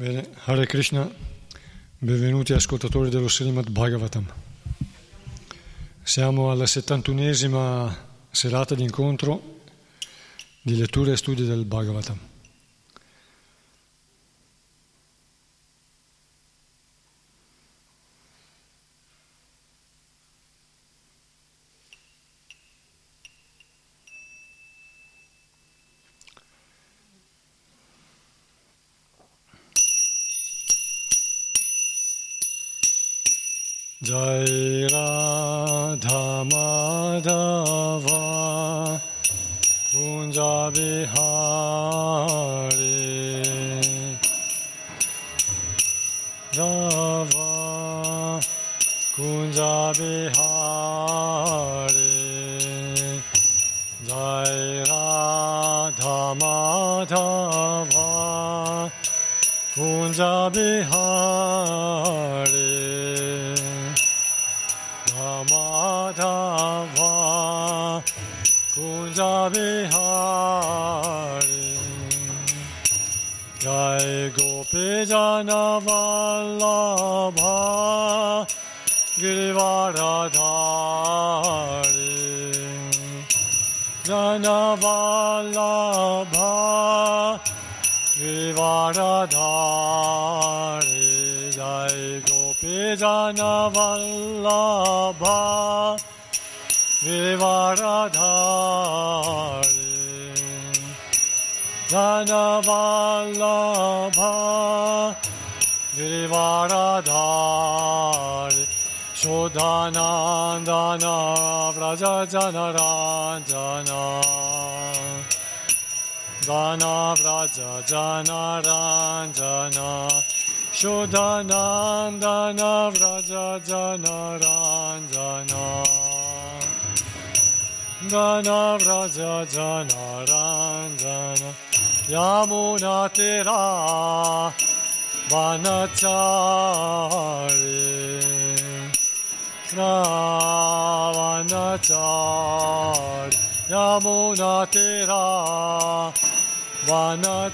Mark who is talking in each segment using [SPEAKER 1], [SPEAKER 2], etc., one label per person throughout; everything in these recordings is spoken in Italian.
[SPEAKER 1] Bene, Hare Krishna, benvenuti ascoltatori dello Srimad Bhagavatam. Siamo alla 71esima serata di incontro di lettura e studio del Bhagavatam. Shodanandana Vrajajana Ranjana Dana Vrajajana Ranjana Yamuna Tera Vanachari Vanachari Yamuna Tera Vanachari.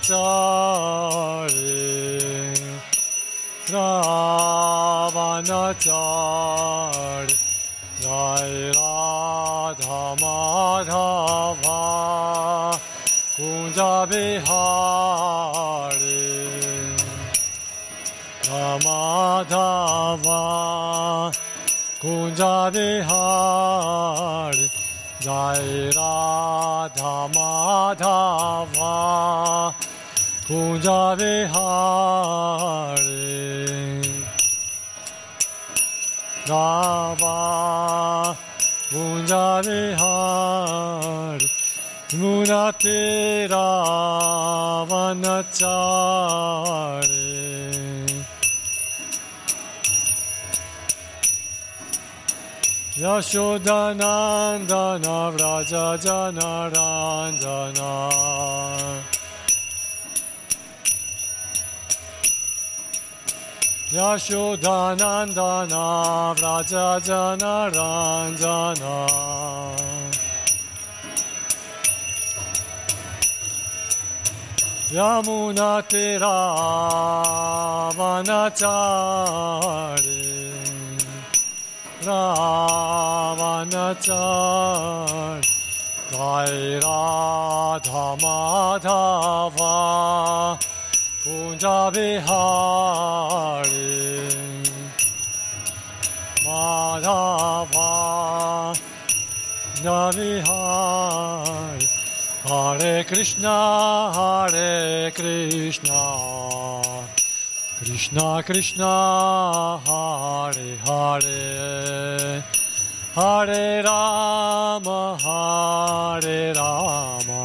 [SPEAKER 1] Ravanachari Jai Radha Madhava Kunja Bihari Ramadhava Kunja Bihari Jai Madhava Kunja Bihari Rava Kunja Bihari Munate Ravanachari Yashodanandana Vraja Jana Ranjana Yashodanandana Yashodhanandana Vrajajana Ranjana Yamuna Teravanachari Ravanachari Vairadha Madhava Ravanachari Kunja Bihari Madhava Navihari Hare Krishna Hare Krishna Krishna Krishna Hare Hare Hare Rama Hare Rama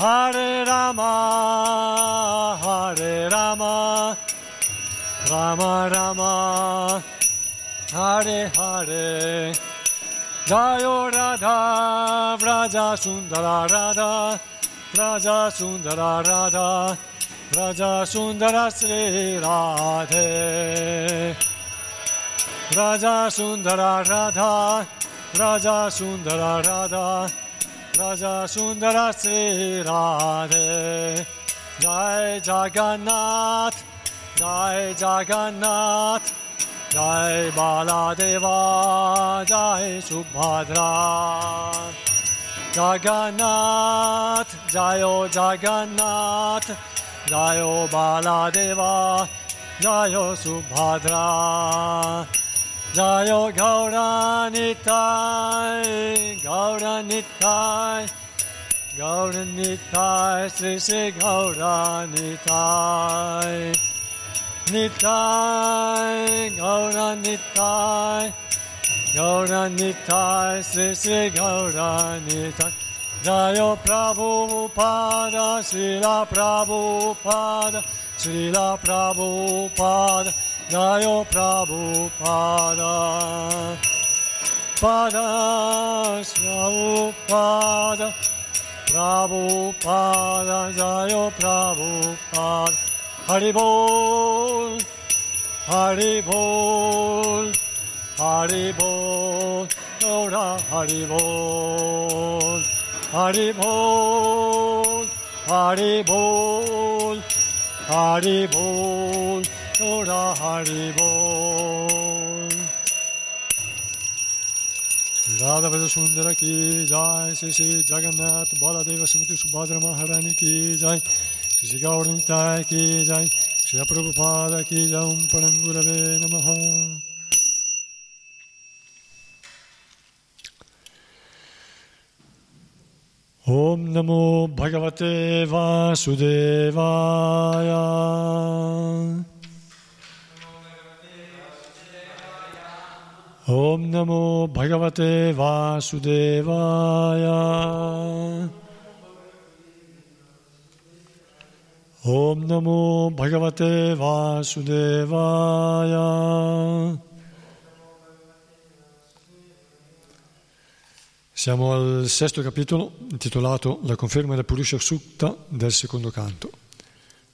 [SPEAKER 1] Hare Rama Hare Rama Rama Rama Hare Hare. Jayo Radha Vraja Sundara Radha Vraja Sundara Radha Vraja Sundara Sri Radhe. Raja Sundara Radha Raja Sundara Radha Raja Sundara Sri Radhe Jai Jagannath Jai Jagannath Jai Baladeva Jai Subhadra. Jagannath Jayo Jagannath Jayo Baladeva Jayo Subhadra Jayo Gauranitai Gauranitai Gauranitai Sri Sri Gauranitai Nitai Gauranitai Gauranitai Sri Sri Gauranitai Jayo Prabhupada Srila Prabhupada Srila Prabhupada 나요 프라부파다 바다 샤우파다 프라부파다 나요 프라부파다 하리볼 하리볼 하리볼. 요라 하리볼 하리볼 하리볼 하리볼. Haribol Ora Haribol Radha Vraja Sundara ki jai Sri Sri Jagannath Baladeva Srimati Subhadra Maharani ki jai Sri Sri Gauranitai ki jai Sri Prabhupada ki jai Om Parangurave Namaha Om Namo Bhagavate Vasudevaya Om Namo Bhagavate Vasudevaya Om Namo Bhagavate Vasudevaya Siamo al sesto capitolo intitolato La conferma del Purusha Sutta del secondo canto.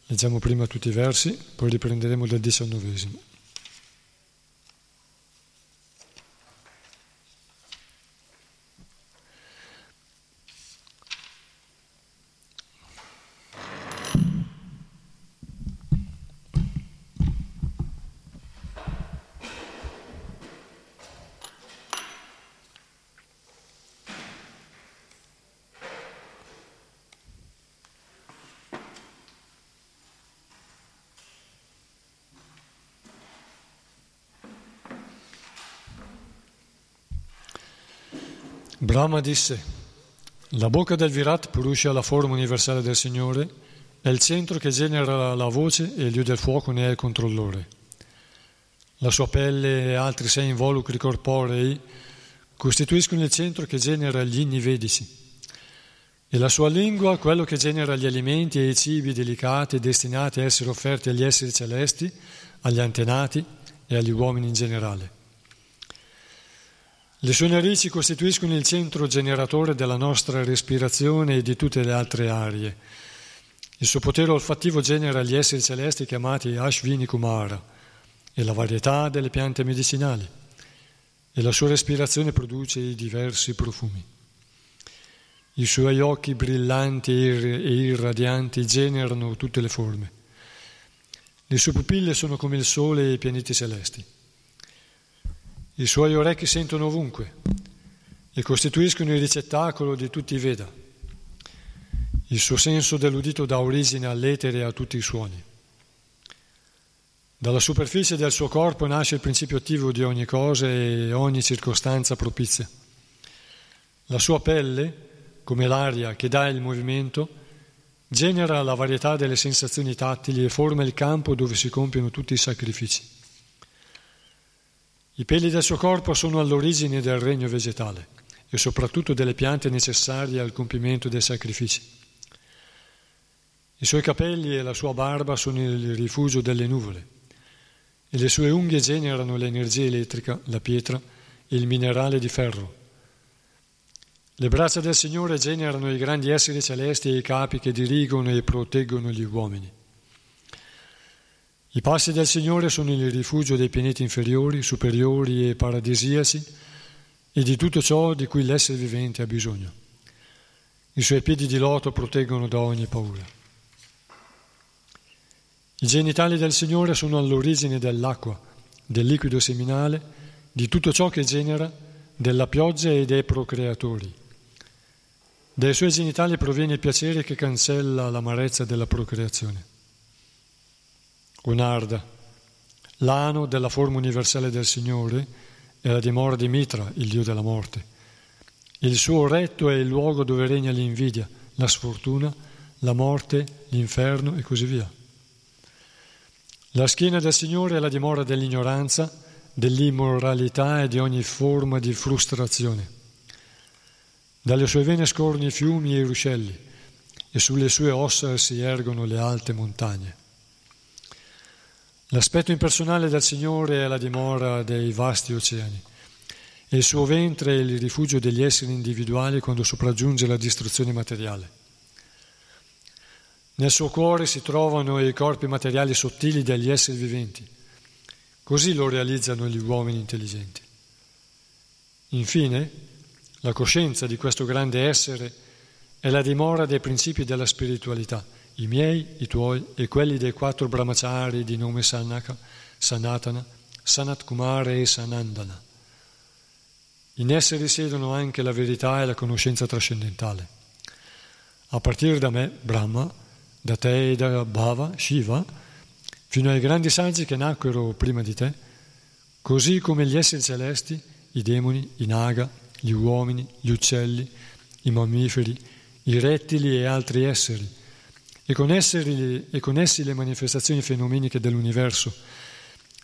[SPEAKER 1] Leggiamo prima tutti i versi, poi riprenderemo dal diciannovesimo. Brahma disse, la bocca del Virat Purusha, la forma universale del Signore, è il centro che genera la voce e il Dio del fuoco ne è il controllore. La sua pelle e altri sei involucri corporei costituiscono il centro che genera gli inni vedici e la sua lingua quello che genera gli alimenti e i cibi delicati destinati a essere offerti agli esseri celesti, agli antenati e agli uomini in generale. Le sue narici costituiscono il centro generatore della nostra respirazione e di tutte le altre arie. Il suo potere olfattivo genera gli esseri celesti chiamati Ashvini Kumara e la varietà delle piante medicinali e la sua respirazione produce i diversi profumi. I suoi occhi brillanti e irradianti generano tutte le forme. Le sue pupille sono come il sole e i pianeti celesti. I suoi orecchi sentono ovunque e costituiscono il ricettacolo di tutti i Veda. Il suo senso dell'udito dà origine all'etere e a tutti i suoni. Dalla superficie del suo corpo nasce il principio attivo di ogni cosa e ogni circostanza propizia. La sua pelle come l'aria che dà il movimento, genera la varietà delle sensazioni tattili e forma il campo dove si compiono tutti i sacrifici. I peli del suo corpo sono all'origine del regno vegetale e soprattutto delle piante necessarie al compimento dei sacrifici. I suoi capelli e la sua barba sono il rifugio delle nuvole e le sue unghie generano l'energia elettrica, la pietra e il minerale di ferro le braccia del Signore generano i grandi esseri celesti e i capi che dirigono e proteggono gli uomini. I passi del Signore sono il rifugio dei pianeti inferiori, superiori e paradisiaci e di tutto ciò di cui l'essere vivente ha bisogno. I suoi piedi di loto proteggono da ogni paura. I genitali del Signore sono all'origine dell'acqua, del liquido seminale, di tutto ciò che genera, della pioggia e dei procreatori. Dai suoi genitali proviene il piacere che cancella l'amarezza della procreazione. Un'arda, l'ano della forma universale del Signore, è la dimora di Mitra, il dio della morte. Il suo retto è il luogo dove regna l'invidia, la sfortuna, la morte, l'inferno e così via. La schiena del Signore è la dimora dell'ignoranza, dell'immoralità e di ogni forma di frustrazione. Dalle sue vene scorrono i fiumi e i ruscelli e sulle sue ossa si ergono le alte montagne. L'aspetto impersonale del Signore è la dimora dei vasti oceani e il suo ventre è il rifugio degli esseri individuali quando sopraggiunge la distruzione materiale. Nel suo cuore si trovano i corpi materiali sottili degli esseri viventi. Così lo realizzano gli uomini intelligenti. Infine, la coscienza di questo grande essere è la dimora dei principi della spiritualità, i miei, i tuoi e quelli dei quattro brahmachari di nome Sanaka, Sanatana, Sanat Kumara e Sanandana. In esse risiedono anche la verità e la conoscenza trascendentale. A partire da me, Brahma, da te e da Bhava, Shiva, fino ai grandi saggi che nacquero prima di te, così come gli esseri celesti, i demoni, i naga, gli uomini, gli uccelli, i mammiferi, i rettili e altri esseri, e con, esseri, e con essi le manifestazioni fenomeniche dell'universo,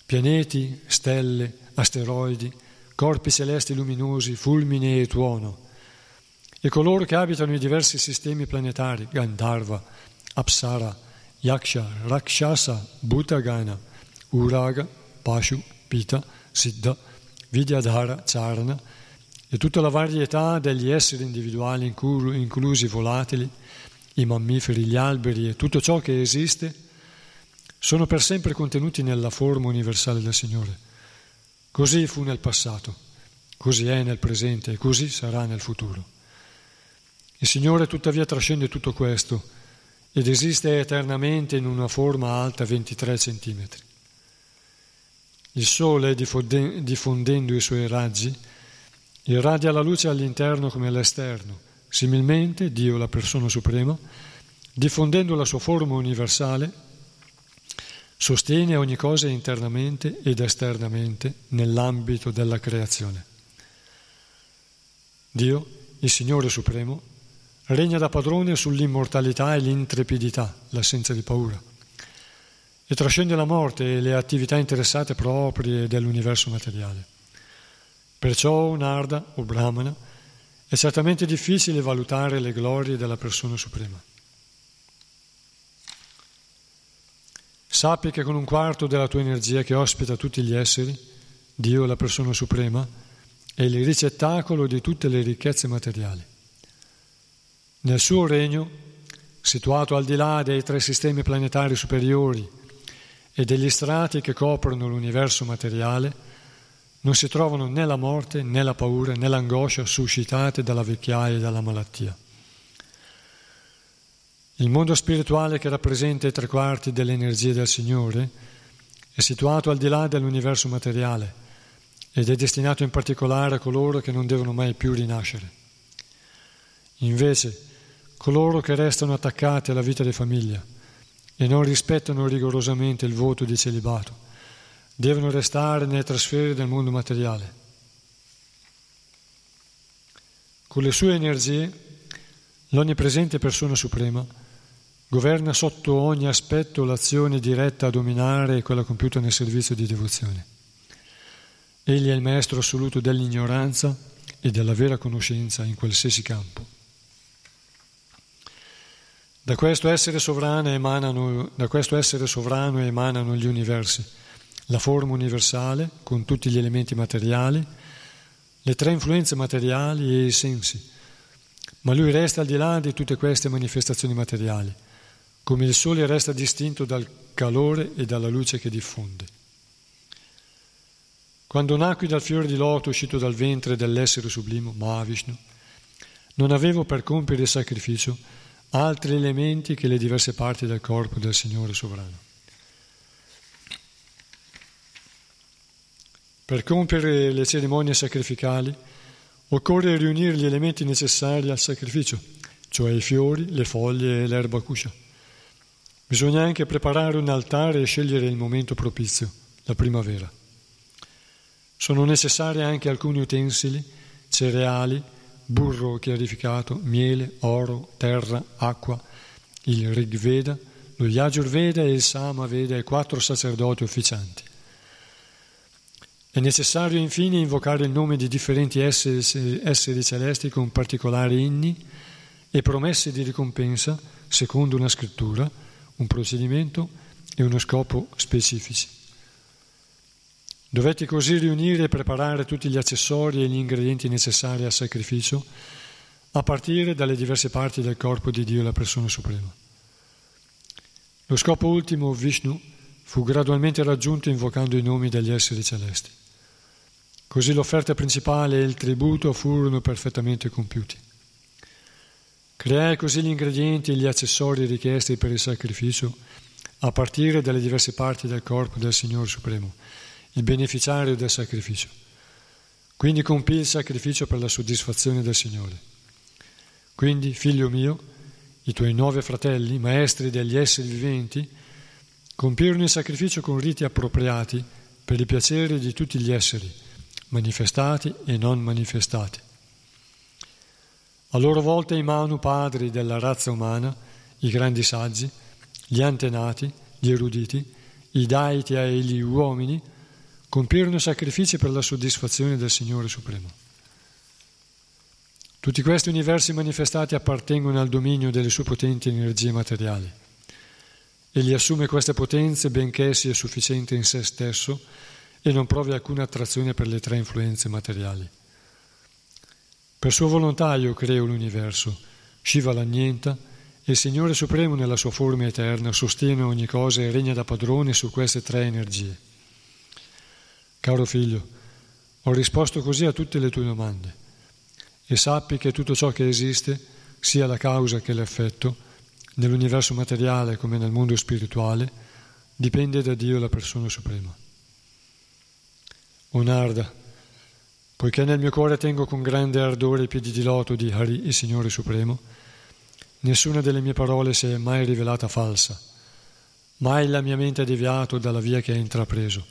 [SPEAKER 1] pianeti, stelle, asteroidi, corpi celesti luminosi, fulmine e tuono, e coloro che abitano i diversi sistemi planetari, Gandharva, Apsara, Yaksha, Rakshasa, Bhutagana, Uraga, Pashu, Pita, Siddha, Vidyadhara, Charana, e tutta la varietà degli esseri individuali, inclusi volatili, i mammiferi, gli alberi e tutto ciò che esiste, sono per sempre contenuti nella forma universale del Signore. Così fu nel passato, così è nel presente e così sarà nel futuro. Il Signore tuttavia trascende tutto questo ed esiste eternamente in una forma alta 23 centimetri. Il Sole, diffondendo i suoi raggi, irradia la luce all'interno come all'esterno. Similmente, Dio, la persona suprema, diffondendo la sua forma universale, sostiene ogni cosa internamente ed esternamente nell'ambito della creazione. Dio, il Signore Supremo, regna da padrone sull'immortalità e l'intrepidità, l'assenza di paura, e trascende la morte e le attività interessate proprie dell'universo materiale. Perciò un Arda o Brahmana è certamente difficile valutare le glorie della persona suprema. Sappi che con un quarto della tua energia che ospita tutti gli esseri, Dio, la persona suprema, è il ricettacolo di tutte le ricchezze materiali. Nel suo regno, situato al di là dei tre sistemi planetari superiori e degli strati che coprono l'universo materiale, non si trovano né la morte, né la paura, né l'angoscia suscitate dalla vecchiaia e dalla malattia. Il mondo spirituale che rappresenta i tre quarti delle energie del Signore è situato al di là dell'universo materiale ed è destinato in particolare a coloro che non devono mai più rinascere. Invece, coloro che restano attaccati alla vita di famiglia e non rispettano rigorosamente il voto di celibato, devono restare nelle trasfere del mondo materiale. Con le sue energie, l'onnipresente persona suprema governa sotto ogni aspetto l'azione diretta a dominare e quella compiuta nel servizio di devozione. Egli è il maestro assoluto dell'ignoranza e della vera conoscenza in qualsiasi campo. Da questo essere sovrano emanano, questo essere sovrano emanano gli universi, la forma universale con tutti gli elementi materiali, le tre influenze materiali e i sensi. Ma lui resta al di là di tutte queste manifestazioni materiali, come il sole resta distinto dal calore e dalla luce che diffonde. Quando nacqui dal fiore di loto uscito dal ventre dell'essere sublimo, Mahavishnu, non avevo per compiere il sacrificio altri elementi che le diverse parti del corpo del Signore sovrano. Per compiere le cerimonie sacrificali occorre riunire gli elementi necessari al sacrificio, cioè i fiori, le foglie e l'erba cuscia. Bisogna anche preparare un altare e scegliere il momento propizio, la primavera. Sono necessari anche alcuni utensili, cereali, burro chiarificato, miele, oro, terra, acqua, il Rig Veda, lo Yajurveda e il Samaveda e quattro sacerdoti ufficianti. È necessario infine invocare il nome di differenti esseri, esseri celesti con particolari inni e promesse di ricompensa secondo una scrittura, un procedimento e uno scopo specifici. Dovetti così riunire e preparare tutti gli accessori e gli ingredienti necessari al sacrificio, a partire dalle diverse parti del corpo di Dio, la persona suprema. Lo scopo ultimo, Vishnu, fu gradualmente raggiunto invocando i nomi degli esseri celesti. Così l'offerta principale e il tributo furono perfettamente compiuti. Creai così gli ingredienti e gli accessori richiesti per il sacrificio a partire dalle diverse parti del corpo del Signore Supremo il beneficiario del sacrificio. Quindi compì il sacrificio per la soddisfazione del Signore. Quindi, figlio mio, i tuoi nove fratelli, maestri degli esseri viventi, compirono il sacrificio con riti appropriati per il piacere di tutti gli esseri, manifestati e non manifestati. A loro volta i Manu padri della razza umana, i grandi saggi, gli antenati, gli eruditi, i daiti e gli uomini, compirono sacrifici per la soddisfazione del Signore Supremo. Tutti questi universi manifestati appartengono al dominio delle sue potenti energie materiali. Egli assume queste potenze benché sia sufficiente in se stesso e non provi alcuna attrazione per le tre influenze materiali. Per sua volontà io creo l'universo, Shiva l'annienta e il Signore Supremo nella sua forma eterna sostiene ogni cosa e regna da padrone su queste tre energie. Caro figlio, ho risposto così a tutte le tue domande e sappi che tutto ciò che esiste, sia la causa che l'effetto, nell'universo materiale come nel mondo spirituale, dipende da Dio la persona suprema. O Narda, poiché nel mio cuore tengo con grande ardore i piedi di loto di Hari, il Signore Supremo, nessuna delle mie parole si è mai rivelata falsa, mai la mia mente ha deviato dalla via che ha intrapreso.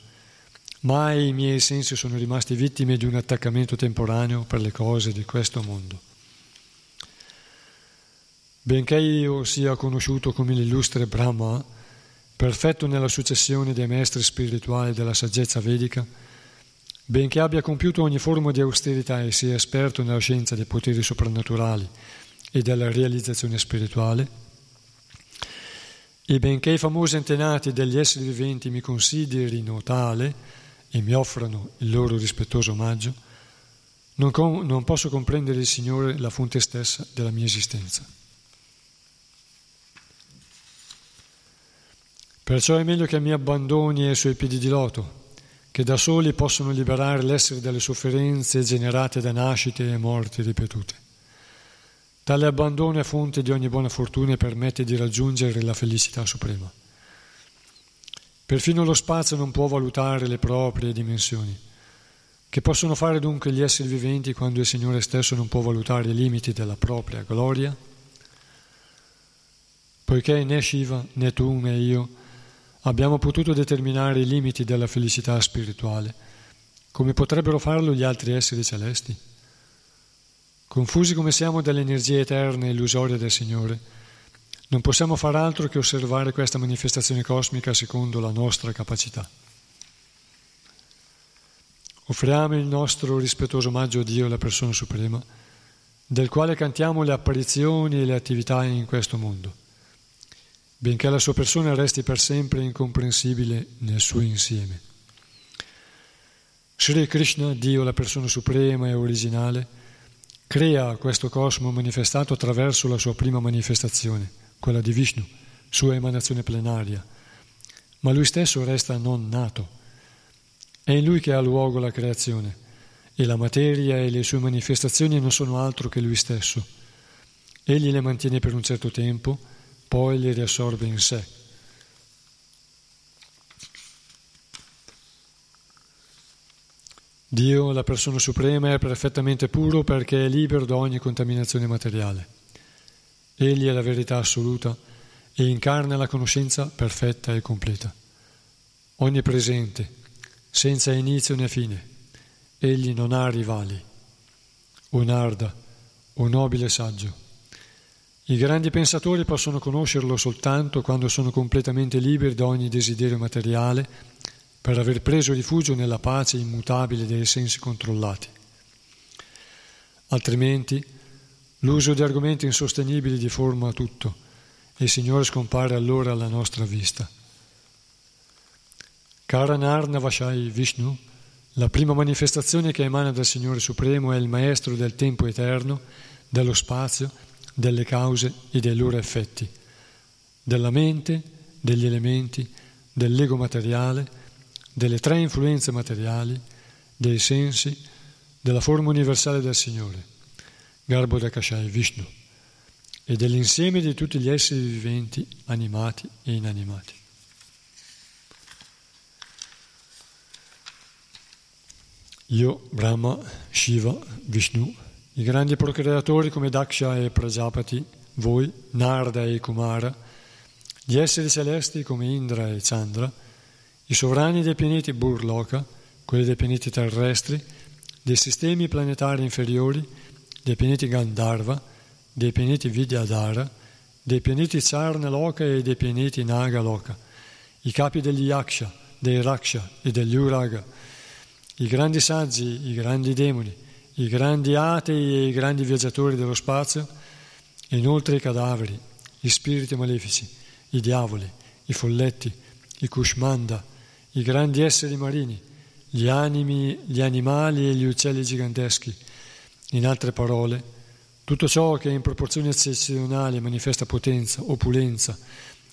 [SPEAKER 1] Mai i miei sensi sono rimasti vittime di un attaccamento temporaneo per le cose di questo mondo. Benché io sia conosciuto come l'illustre Brahma, perfetto nella successione dei maestri spirituali della saggezza vedica, benché abbia compiuto ogni forma di austerità e sia esperto nella scienza dei poteri soprannaturali e della realizzazione spirituale, e benché i famosi antenati degli esseri viventi mi considerino tale, e mi offrono il loro rispettoso omaggio, non, com- non posso comprendere il Signore la fonte stessa della mia esistenza. Perciò è meglio che mi abbandoni ai suoi piedi di loto, che da soli possono liberare l'essere dalle sofferenze generate da nascite e morti ripetute. Tale abbandono è fonte di ogni buona fortuna e permette di raggiungere la felicità suprema. Perfino lo spazio non può valutare le proprie dimensioni. Che possono fare dunque gli esseri viventi quando il Signore stesso non può valutare i limiti della propria gloria? Poiché né Shiva, né tu, né io abbiamo potuto determinare i limiti della felicità spirituale, come potrebbero farlo gli altri esseri celesti? Confusi come siamo dalle energie eterne e illusorie del Signore, non possiamo far altro che osservare questa manifestazione cosmica secondo la nostra capacità. Offriamo il nostro rispettoso omaggio a Dio, la persona suprema, del quale cantiamo le apparizioni e le attività in questo mondo, benché la sua persona resti per sempre incomprensibile nel suo insieme. Sri Krishna, Dio, la persona suprema e originale, crea questo cosmo manifestato attraverso la sua prima manifestazione, quella di Vishnu, sua emanazione plenaria, ma lui stesso resta non nato è in lui che ha luogo la creazione e la materia e le sue manifestazioni non sono altro che lui stesso. Egli le mantiene per un certo tempo, poi le riassorbe in sé. Dio, la persona suprema, è perfettamente puro perché è libero da ogni contaminazione materiale. Egli è la verità assoluta e incarna la conoscenza perfetta e completa. Onnipresente, senza inizio né fine. Egli non ha rivali. O Narda, o nobile saggio. I grandi pensatori possono conoscerlo soltanto quando sono completamente liberi da ogni desiderio materiale per aver preso rifugio nella pace immutabile dei sensi controllati. Altrimenti l'uso di argomenti insostenibili deforma tutto e il Signore scompare allora alla nostra vista. Karanarna Vashai Vishnu, la prima manifestazione che emana dal Signore Supremo è il Maestro del tempo eterno, dello spazio, delle cause e dei loro effetti, della mente, degli elementi, dell'ego materiale, delle tre influenze materiali, dei sensi, della forma universale del Signore, Garbo Dakashai Vishnu, e dell'insieme di tutti gli esseri viventi, animati e inanimati. Io, Brahma, Shiva, Vishnu, i grandi procreatori come Daksha e Prajapati, voi, Narda e Kumara, gli esseri celesti come Indra e Chandra, i sovrani dei pianeti Burloka, quelli dei pianeti terrestri, dei sistemi planetari inferiori, dei pianeti Gandharva, dei pianeti Vidyadhara, dei pianeti Charnaloka e dei pianeti Nagaloka, i capi degli Yaksha, dei Raksha e degli Uraga, i grandi saggi, i grandi demoni, i grandi atei e i grandi viaggiatori dello spazio, inoltre i cadaveri, gli spiriti malefici, i diavoli, i folletti, i kushmanda, i grandi esseri marini, gli animi, gli animali e gli uccelli giganteschi. In altre parole, tutto ciò che in proporzioni eccezionali manifesta potenza, opulenza,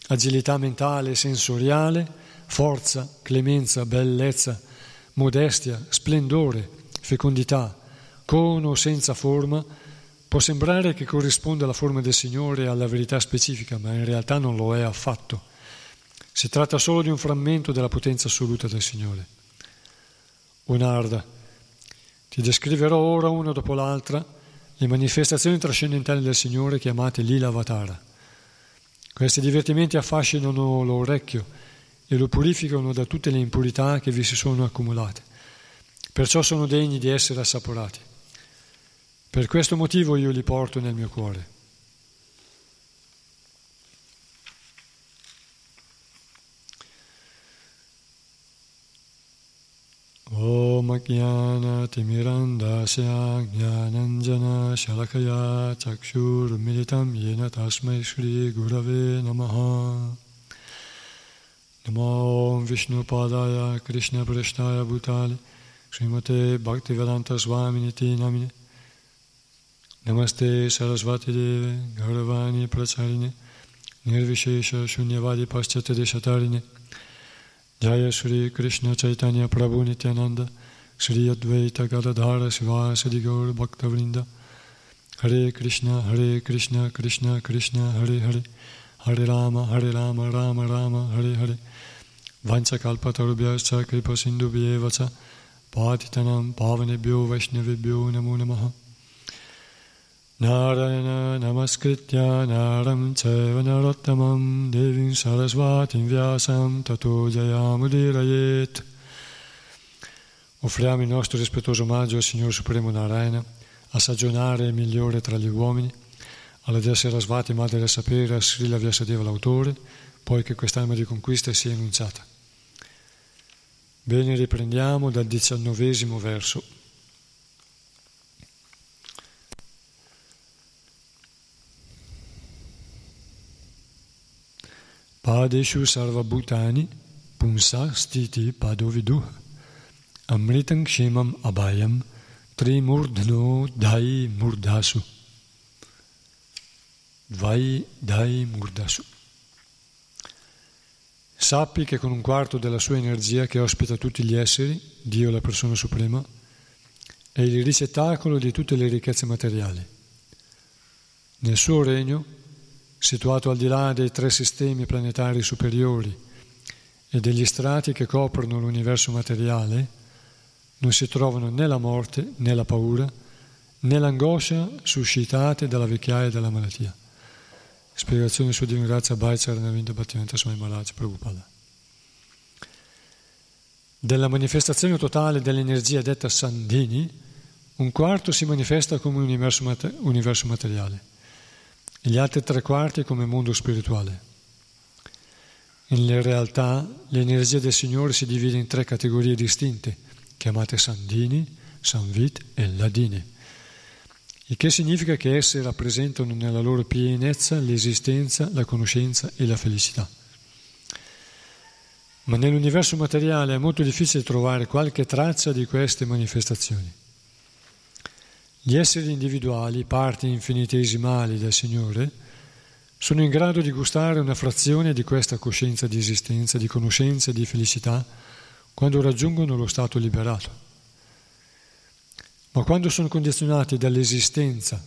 [SPEAKER 1] agilità mentale e sensoriale, forza, clemenza, bellezza, modestia, splendore, fecondità, con o senza forma, può sembrare che corrisponda alla forma del Signore e alla verità specifica, ma in realtà non lo è affatto. Si tratta solo di un frammento della potenza assoluta del Signore. O Narda, ti descriverò ora una dopo l'altra le manifestazioni trascendentali del Signore chiamate Lila Avatara. Questi divertimenti affascinano l'orecchio e lo purificano da tutte le impurità che vi si sono accumulate. Perciò sono degni di essere assaporati. Per questo motivo io li porto nel mio cuore. Om Jnana Timirandasya Jnananjana Shalakaya Chakshur Militam Yena Tasmai Shri Gurave Namaha नमो विष्णुपादाय कृष्णपृष्ठाय भूताले श्रीमते भक्तिवेदान्त स्वामिनिति नमिने नमस्ते सरस्वतीदेवे गौरवाणी प्रचारिणे निर्विशेष शून्यवादी पश्चातदेशतारिणे जय श्री कृष्ण चैतन्य प्रभु नित्यानंद श्री अद्वैत गदाधार शिवासदि गौर भक्तवृंद Hare Krishna, Hare Krishna, Krishna Krishna, Hare Hare, Hare Rama, Hare Rama, Rama Rama, Hare Hare. Vanchakalpatarubhyascha kripa sindhubhyevacha patitanam pavanebhyo vaishnavibhyo namo namaha. Narayana namaskritya naram ceva narottamam devim sarasvatim vyasam tato jayamudirayet. Offriamo il nostro rispettoso omaggio al Signore Supremo Narayana a sagionare il migliore tra gli uomini, alla Dea Sarasvati, Madre del Sapere, a Srila Vyasadeva l'autore, poi che quest'anima di conquista sia enunciata. Bene, riprendiamo dal diciannovesimo verso. Padeshu sarvabhutani punsa stiti padovidu amritam kshemam abhayam Trimurdhno Dai Murdasu. Vai Dai Murdasu. Sappi che con un quarto della sua energia che ospita tutti gli esseri, Dio la persona suprema, è il ricettacolo di tutte le ricchezze materiali. Nel suo regno, situato al di là dei tre sistemi planetari superiori e degli strati che coprono l'universo materiale, non si trovano né la morte né la paura né l'angoscia suscitate dalla vecchiaia e dalla malattia. Spiegazione su Dio in grazia Bhaicharanavindra Bhaktivedanta Swami Maharaj Prabhupada. Della manifestazione totale dell'energia detta Sandhini, un quarto si manifesta come universo, mater- universo materiale e gli altri tre quarti come mondo spirituale. In realtà l'energia del Signore si divide in tre categorie distinte chiamate Sandini, Sanvit e Ladini, il che significa che esse rappresentano nella loro pienezza l'esistenza, la conoscenza e la felicità. Ma nell'universo materiale è molto difficile trovare qualche traccia di queste manifestazioni. Gli esseri individuali, parti infinitesimali del Signore, sono in grado di gustare una frazione di questa coscienza di esistenza, di conoscenza e di felicità quando raggiungono lo stato liberato. Ma quando sono condizionati dall'esistenza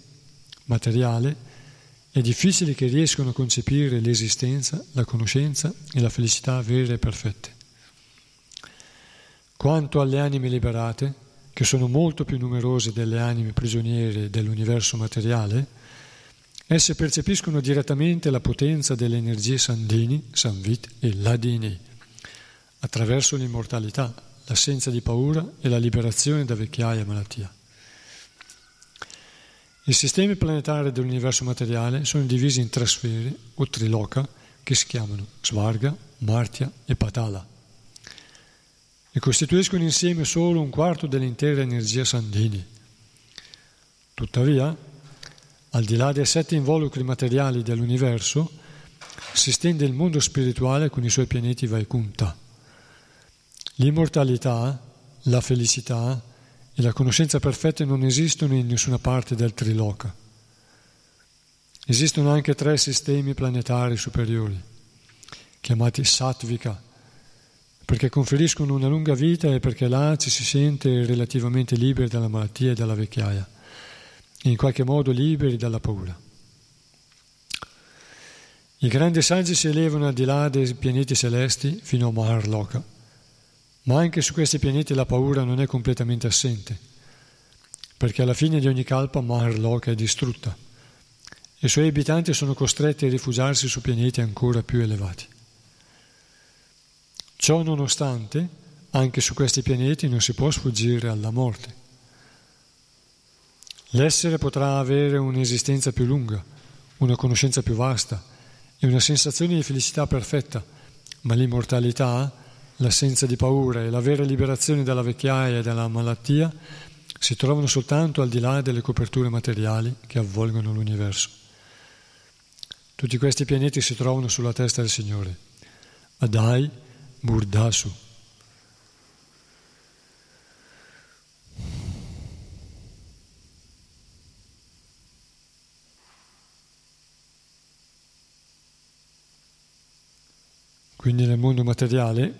[SPEAKER 1] materiale, è difficile che riescano a concepire l'esistenza, la conoscenza e la felicità vere e perfette. Quanto alle anime liberate, che sono molto più numerose delle anime prigioniere dell'universo materiale, esse percepiscono direttamente la potenza delle energie Sandini, Sanvit e Ladini attraverso l'immortalità, l'assenza di paura e la liberazione da vecchiaia e malattia. I sistemi planetari dell'universo materiale sono divisi in tre sfere o triloca che si chiamano Svarga, Martia e Patala e costituiscono insieme solo un quarto dell'intera energia Sandini. Tuttavia, al di là dei sette involucri materiali dell'universo, si stende il mondo spirituale con i suoi pianeti Vaikunta. L'immortalità, la felicità e la conoscenza perfetta non esistono in nessuna parte del Triloka. Esistono anche tre sistemi planetari superiori, chiamati Sattvika, perché conferiscono una lunga vita e perché là ci si sente relativamente liberi dalla malattia e dalla vecchiaia, e in qualche modo liberi dalla paura. I grandi saggi si elevano al di là dei pianeti celesti fino a Maharloka ma anche su questi pianeti la paura non è completamente assente, perché alla fine di ogni kalpa Maharloka è distrutta e i suoi abitanti sono costretti a rifugiarsi su pianeti ancora più elevati. Ciò nonostante, anche su questi pianeti non si può sfuggire alla morte. L'essere potrà avere un'esistenza più lunga, una conoscenza più vasta e una sensazione di felicità perfetta, ma l'immortalità l'assenza di paura e la vera liberazione dalla vecchiaia e dalla malattia si trovano soltanto al di là delle coperture materiali che avvolgono l'universo. Tutti questi pianeti si trovano sulla testa del Signore. Adai Murdasu. Quindi nel mondo materiale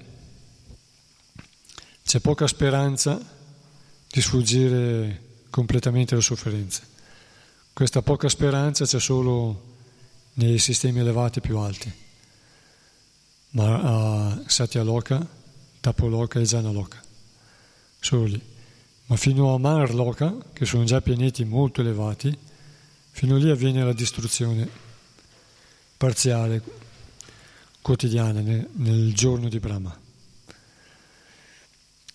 [SPEAKER 1] c'è poca speranza di sfuggire completamente alle sofferenze. Questa poca speranza c'è solo nei sistemi elevati più alti, ma a Satyaloka, Tapoloka e Janaloka, solo lì. Ma fino a Marloka, che sono già pianeti molto elevati, fino lì avviene la distruzione parziale, quotidiana, nel, nel giorno di Brahma.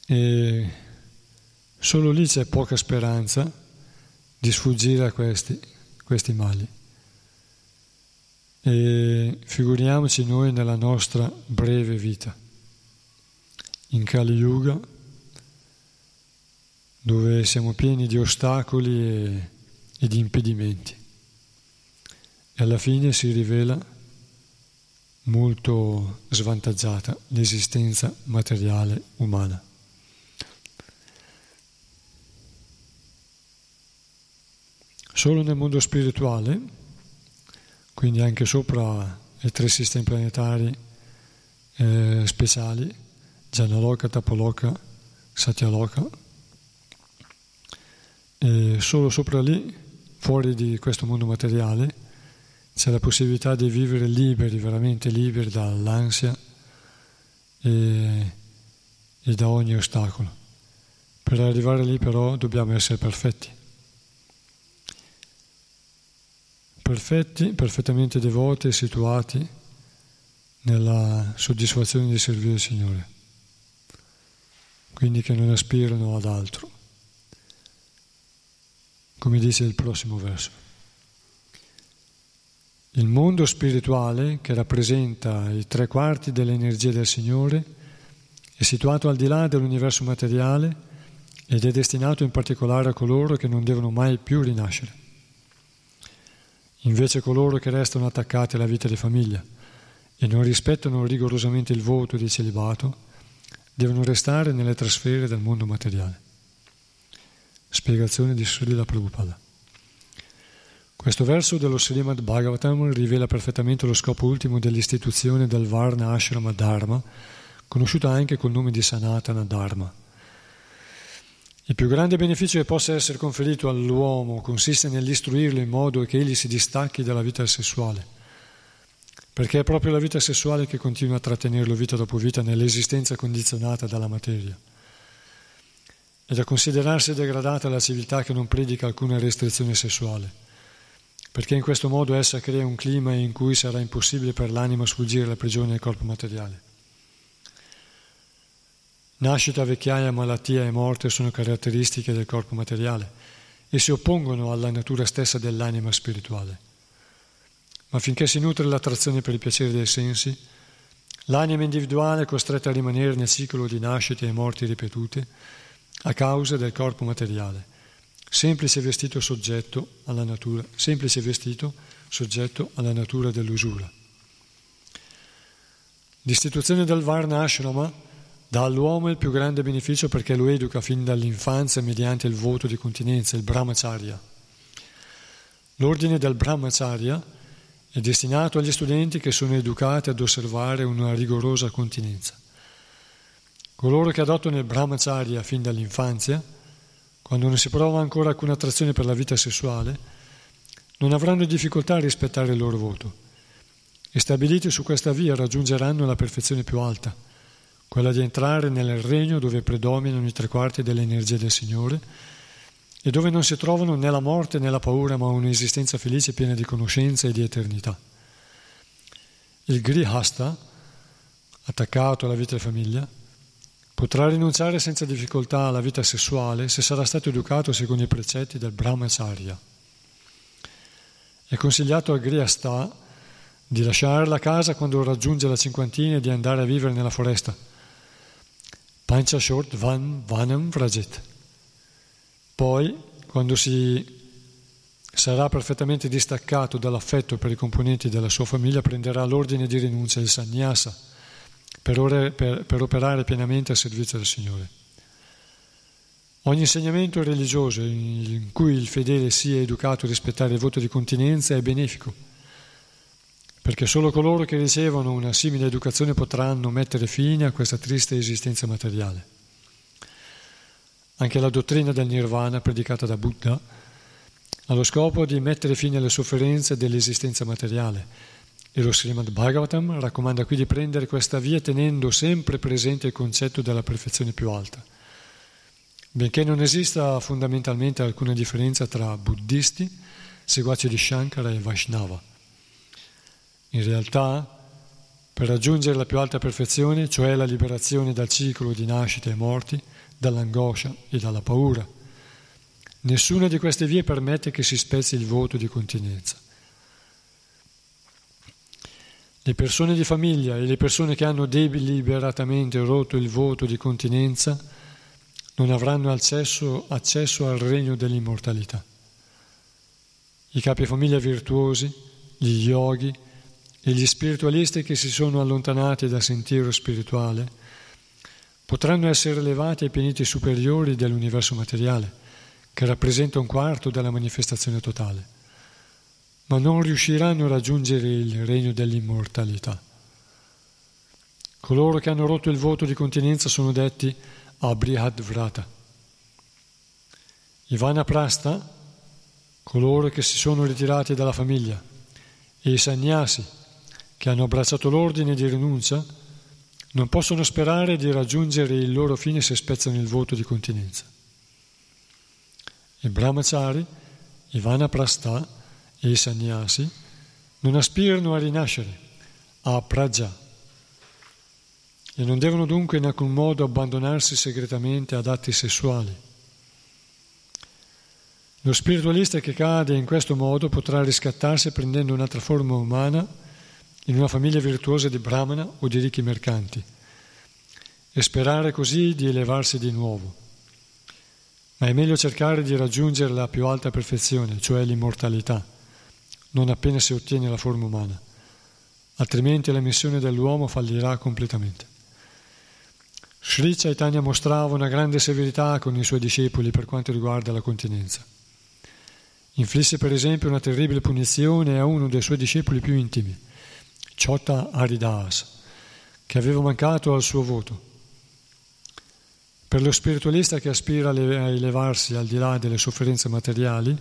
[SPEAKER 1] E solo lì c'è poca speranza di sfuggire a questi, questi mali. E figuriamoci noi nella nostra breve vita, in Kali Yuga, dove siamo pieni di ostacoli e, e di impedimenti. E alla fine si rivela molto svantaggiata l'esistenza materiale umana. Solo nel mondo spirituale, quindi anche sopra i tre sistemi planetari eh, speciali, Janaloka, Tapoloka, Satyaloka, e solo sopra lì, fuori di questo mondo materiale, c'è la possibilità di vivere liberi, veramente liberi dall'ansia e, e da ogni ostacolo. Per arrivare lì però dobbiamo essere perfetti. Perfetti, perfettamente devoti e situati nella soddisfazione di servire il Signore, quindi che non aspirano ad altro, come dice il prossimo verso. Il mondo spirituale, che rappresenta i tre quarti dell'energia del Signore, è situato al di là dell'universo materiale ed è destinato in particolare a coloro che non devono mai più rinascere. Invece coloro che restano attaccati alla vita di famiglia e non rispettano rigorosamente il voto di celibato devono restare nelle trasfere del mondo materiale. Spiegazione di Srila Prabhupada. Questo verso dello Srimad Bhagavatam rivela perfettamente lo scopo ultimo dell'istituzione del Varna Ashrama Dharma, conosciuto anche col nome di Sanatana Dharma. Il più grande beneficio che possa essere conferito all'uomo consiste nell'istruirlo in modo che egli si distacchi dalla vita sessuale, perché è proprio la vita sessuale che continua a trattenerlo vita dopo vita nell'esistenza condizionata dalla materia. È da considerarsi degradata la civiltà che non predica alcuna restrizione sessuale, perché in questo modo essa crea un clima in cui sarà impossibile per l'anima sfuggire alla prigione del corpo materiale. Nascita, vecchiaia, malattia e morte sono caratteristiche del corpo materiale e si oppongono alla natura stessa dell'anima spirituale. Ma finché si nutre l'attrazione per i piaceri dei sensi, l'anima individuale è costretta a rimanere nel ciclo di nascite e morti ripetute a causa del corpo materiale, semplice vestito soggetto alla natura, semplice vestito soggetto alla natura dell'usura. L'istituzione del Varna Ashrama Dà all'uomo il più grande beneficio perché lo educa fin dall'infanzia mediante il voto di continenza, il brahmacharya. L'ordine del brahmacharya è destinato agli studenti che sono educati ad osservare una rigorosa continenza. Coloro che adottano il brahmacharya fin dall'infanzia, quando non si prova ancora alcuna attrazione per la vita sessuale, non avranno difficoltà a rispettare il loro voto e stabiliti su questa via raggiungeranno la perfezione più alta quella di entrare nel regno dove predominano i tre quarti dell'energia del Signore e dove non si trovano né la morte né la paura, ma un'esistenza felice piena di conoscenza e di eternità. Il grihasta, attaccato alla vita di famiglia, potrà rinunciare senza difficoltà alla vita sessuale se sarà stato educato secondo i precetti del Brahmacharya. È consigliato al grihasta di lasciare la casa quando raggiunge la cinquantina e di andare a vivere nella foresta Panchashort Van Vanam Vrajet. Poi, quando si sarà perfettamente distaccato dall'affetto per i componenti della sua famiglia, prenderà l'ordine di rinuncia, il sannyasa, per, ore, per, per operare pienamente al servizio del Signore. Ogni insegnamento religioso in cui il fedele sia educato a rispettare il voto di continenza è benefico perché solo coloro che ricevono una simile educazione potranno mettere fine a questa triste esistenza materiale. Anche la dottrina del nirvana predicata da Buddha allo scopo di mettere fine alle sofferenze dell'esistenza materiale. E lo Srimad Bhagavatam raccomanda qui di prendere questa via tenendo sempre presente il concetto della perfezione più alta. Benché non esista fondamentalmente alcuna differenza tra buddhisti, seguaci di Shankara e Vaishnava. In realtà, per raggiungere la più alta perfezione, cioè la liberazione dal ciclo di nascite e morti, dall'angoscia e dalla paura, nessuna di queste vie permette che si spezzi il voto di continenza. Le persone di famiglia e le persone che hanno deliberatamente rotto il voto di continenza non avranno accesso, accesso al regno dell'immortalità. I capi famiglia virtuosi, gli yogi e gli spiritualisti che si sono allontanati dal sentiero spirituale potranno essere elevati ai pianeti superiori dell'universo materiale, che rappresenta un quarto della manifestazione totale, ma non riusciranno a raggiungere il regno dell'immortalità. Coloro che hanno rotto il voto di continenza sono detti Abrihad Vrata. Ivana Prasta, coloro che si sono ritirati dalla famiglia, e i sannyasi, che hanno abbracciato l'ordine di rinuncia, non possono sperare di raggiungere il loro fine se spezzano il voto di continenza. I brahmachari, i vanaprastha e i sannyasi non aspirano a rinascere, a praja, e non devono dunque in alcun modo abbandonarsi segretamente ad atti sessuali. Lo spiritualista che cade in questo modo potrà riscattarsi prendendo un'altra forma umana in una famiglia virtuosa di brahmana o di ricchi mercanti e sperare così di elevarsi di nuovo. Ma è meglio cercare di raggiungere la più alta perfezione, cioè l'immortalità, non appena si ottiene la forma umana, altrimenti la missione dell'uomo fallirà completamente. Sri Chaitanya mostrava una grande severità con i suoi discepoli per quanto riguarda la continenza. Inflisse per esempio una terribile punizione a uno dei suoi discepoli più intimi, Chota Haridas, che aveva mancato al suo voto. Per lo spiritualista che aspira a elevarsi al di là delle sofferenze materiali,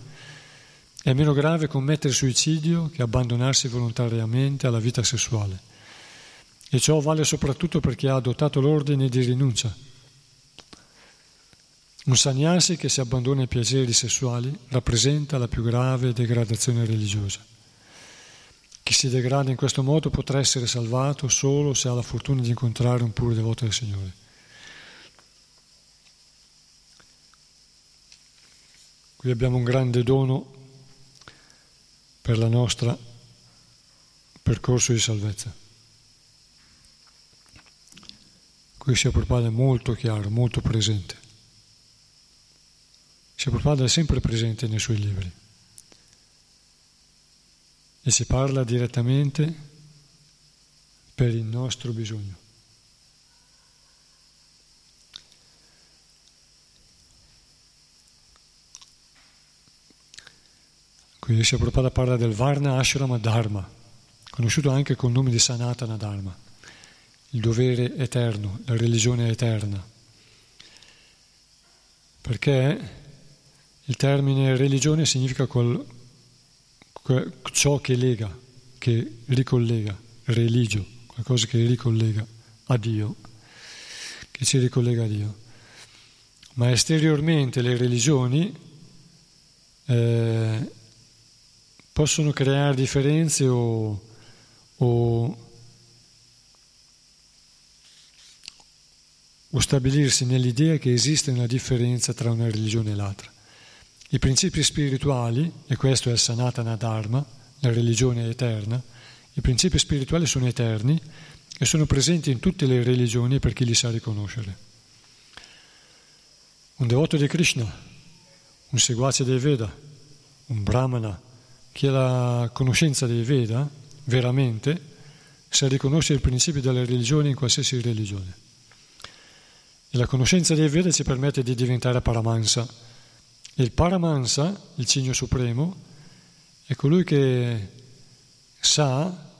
[SPEAKER 1] è meno grave commettere suicidio che abbandonarsi volontariamente alla vita sessuale. E ciò vale soprattutto per chi ha adottato l'ordine di rinuncia. Un sannyasi che si abbandona ai piaceri sessuali rappresenta la più grave degradazione religiosa. Chi si degrada in questo modo potrà essere salvato solo se ha la fortuna di incontrare un puro devoto del Signore. Qui abbiamo un grande dono per il nostro percorso di salvezza. Qui sia Prabhupada è molto chiaro, molto presente. Sia Prabhupada è sempre presente nei suoi libri e si parla direttamente per il nostro bisogno. Qui si Prabhupada parla del Varna Ashrama Dharma, conosciuto anche col nome di Sanatana Dharma, il dovere eterno, la religione eterna. Perché il termine religione significa col ciò che lega, che ricollega, religio, qualcosa che ricollega a Dio, che ci ricollega a Dio. Ma esteriormente le religioni eh, possono creare differenze o, o, o stabilirsi nell'idea che esiste una differenza tra una religione e l'altra. I principi spirituali, e questo è il Sanatana Dharma, la religione eterna, i principi spirituali sono eterni e sono presenti in tutte le religioni per chi li sa riconoscere. Un devoto di Krishna, un seguace dei Veda, un brahmana, chi ha la conoscenza dei Veda, veramente, sa riconoscere i principi della religione in qualsiasi religione. E la conoscenza dei Veda ci permette di diventare paramansa, il Paramansa, il Cigno Supremo, è colui che sa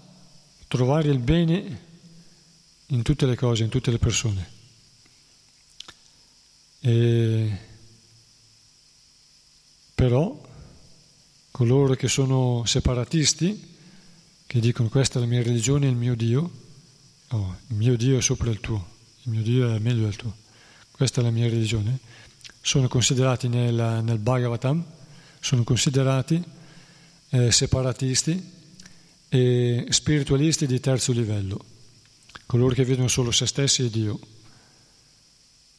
[SPEAKER 1] trovare il bene in tutte le cose, in tutte le persone. E però coloro che sono separatisti, che dicono questa è la mia religione, il mio Dio, oh, il mio Dio è sopra il tuo, il mio Dio è meglio del tuo, questa è la mia religione, sono considerati nel, nel Bhagavatam, sono considerati eh, separatisti e spiritualisti di terzo livello, coloro che vedono solo se stessi e Dio,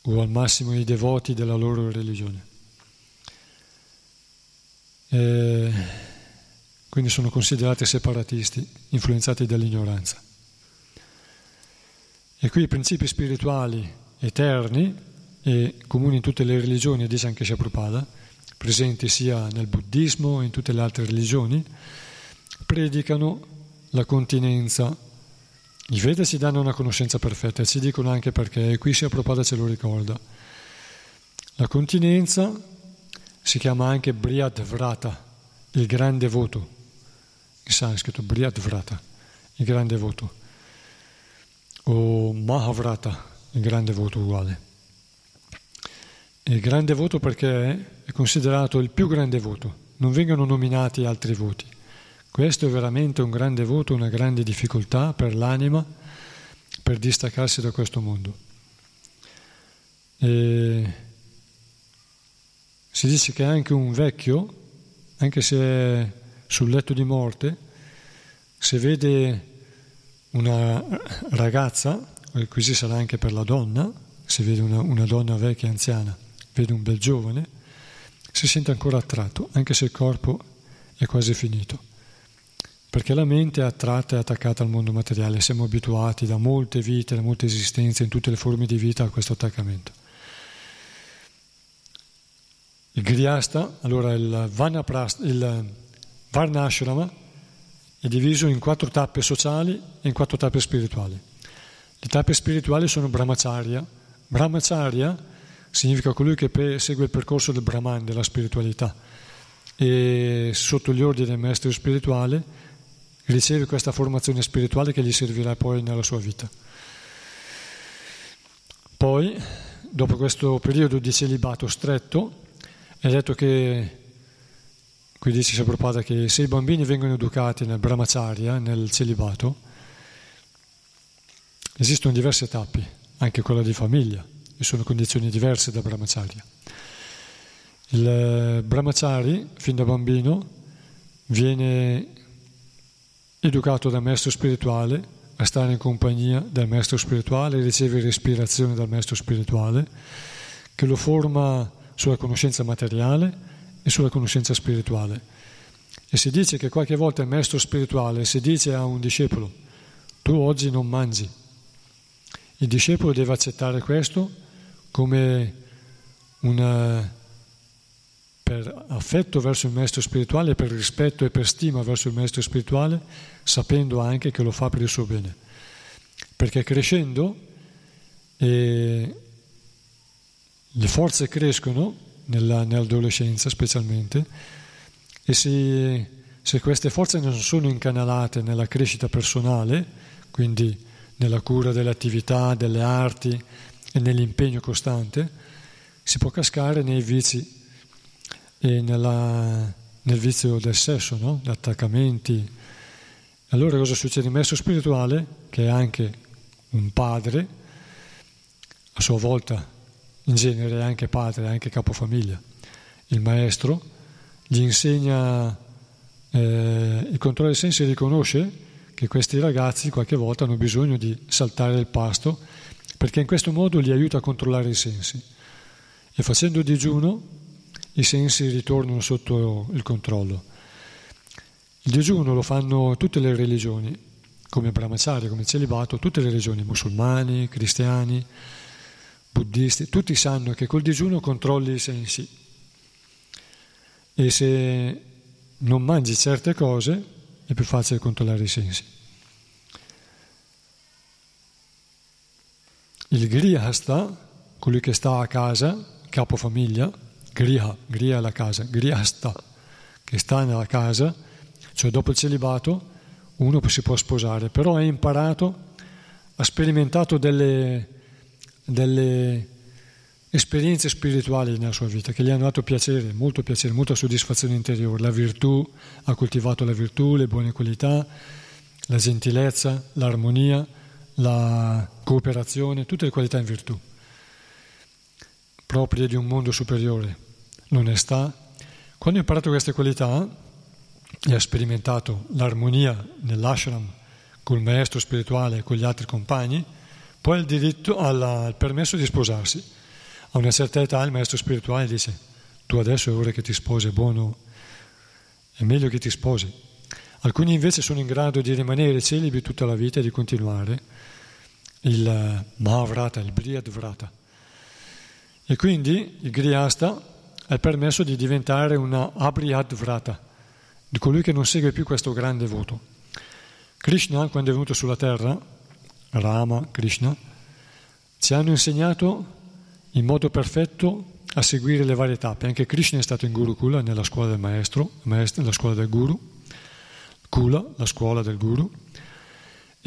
[SPEAKER 1] o al massimo i devoti della loro religione. Eh, quindi sono considerati separatisti, influenzati dall'ignoranza. E qui i principi spirituali eterni e comuni in tutte le religioni, dice anche Prabhupada, presenti sia nel buddismo che in tutte le altre religioni, predicano la continenza. I Veda ci danno una conoscenza perfetta e ci dicono anche perché, e qui sia Prabhupada ce lo ricorda. La continenza si chiama anche Vrata, il grande voto, in sanscrito Vrata, il grande voto, o Mahavrata, il grande voto uguale. Il grande voto perché è considerato il più grande voto, non vengono nominati altri voti. Questo è veramente un grande voto, una grande difficoltà per l'anima per distaccarsi da questo mondo. E si dice che anche un vecchio, anche se è sul letto di morte, se vede una ragazza, e così sarà anche per la donna, se vede una, una donna vecchia anziana, vede un bel giovane, si sente ancora attratto, anche se il corpo è quasi finito. Perché la mente è attratta e attaccata al mondo materiale, siamo abituati da molte vite, da molte esistenze, in tutte le forme di vita a questo attaccamento. Il Grihasta, allora il, Vanaprast, il Varnashrama è diviso in quattro tappe sociali e in quattro tappe spirituali. Le tappe spirituali sono Brahmacharya. Brahmacharya significa colui che segue il percorso del Brahman, della spiritualità, e sotto gli ordini del maestro spirituale riceve questa formazione spirituale che gli servirà poi nella sua vita. Poi, dopo questo periodo di celibato stretto, è detto che, qui dice Prabhupada che se i bambini vengono educati nel brahmacharya, nel celibato, esistono diverse tappe, anche quella di famiglia, sono condizioni diverse da brahmacharya. Il brahmachari, fin da bambino, viene educato dal maestro spirituale a stare in compagnia del maestro spirituale, riceve ispirazione dal maestro spirituale, che lo forma sulla conoscenza materiale e sulla conoscenza spirituale. E si dice che qualche volta il maestro spirituale si dice a un discepolo, tu oggi non mangi. Il discepolo deve accettare questo come una, per affetto verso il maestro spirituale, per rispetto e per stima verso il maestro spirituale, sapendo anche che lo fa per il suo bene. Perché crescendo eh, le forze crescono nella, nell'adolescenza specialmente e se, se queste forze non sono incanalate nella crescita personale, quindi nella cura delle attività, delle arti e nell'impegno costante, si può cascare nei vizi e nella, nel vizio del sesso, no? gli attaccamenti. Allora cosa succede? Il maestro spirituale, che è anche un padre, a sua volta in genere è anche padre, è anche capofamiglia. Il maestro gli insegna eh, il controllo dei sensi riconosce che questi ragazzi qualche volta hanno bisogno di saltare il pasto perché in questo modo li aiuta a controllare i sensi. E facendo digiuno i sensi ritornano sotto il controllo. Il digiuno lo fanno tutte le religioni, come brahmacharya, come celibato, tutte le religioni, musulmani, cristiani, buddisti, tutti sanno che col digiuno controlli i sensi e se non mangi certe cose è più facile controllare i sensi. Il grihasta, colui che sta a casa, capofamiglia, griha, griha è la casa, grihasta, che sta nella casa, cioè dopo il celibato uno si può sposare, però ha imparato, ha sperimentato delle delle, esperienze spirituali nella sua vita che gli hanno dato piacere, molto piacere, molta soddisfazione interiore. La virtù, ha coltivato la virtù, le buone qualità, la gentilezza, l'armonia, la cooperazione, tutte le qualità in virtù, proprie di un mondo superiore, l'onestà. Quando ha imparato queste qualità e ha sperimentato l'armonia nell'ashram col maestro spirituale e con gli altri compagni, poi il diritto, ha il permesso di sposarsi a una certa età il maestro spirituale dice, tu adesso è ora che ti sposi, è buono, è meglio che ti sposi. Alcuni invece sono in grado di rimanere celibi tutta la vita e di continuare il Mahavrata, il Briyadvrata. E quindi il Grihasta ha il permesso di diventare una Abriyadvrata, di colui che non segue più questo grande voto. Krishna, quando è venuto sulla terra, Rama, Krishna, ci hanno insegnato in modo perfetto a seguire le varie tappe. Anche Krishna è stato in Gurukula, nella scuola del maestro, maestro la scuola del guru, Kula, la scuola del guru,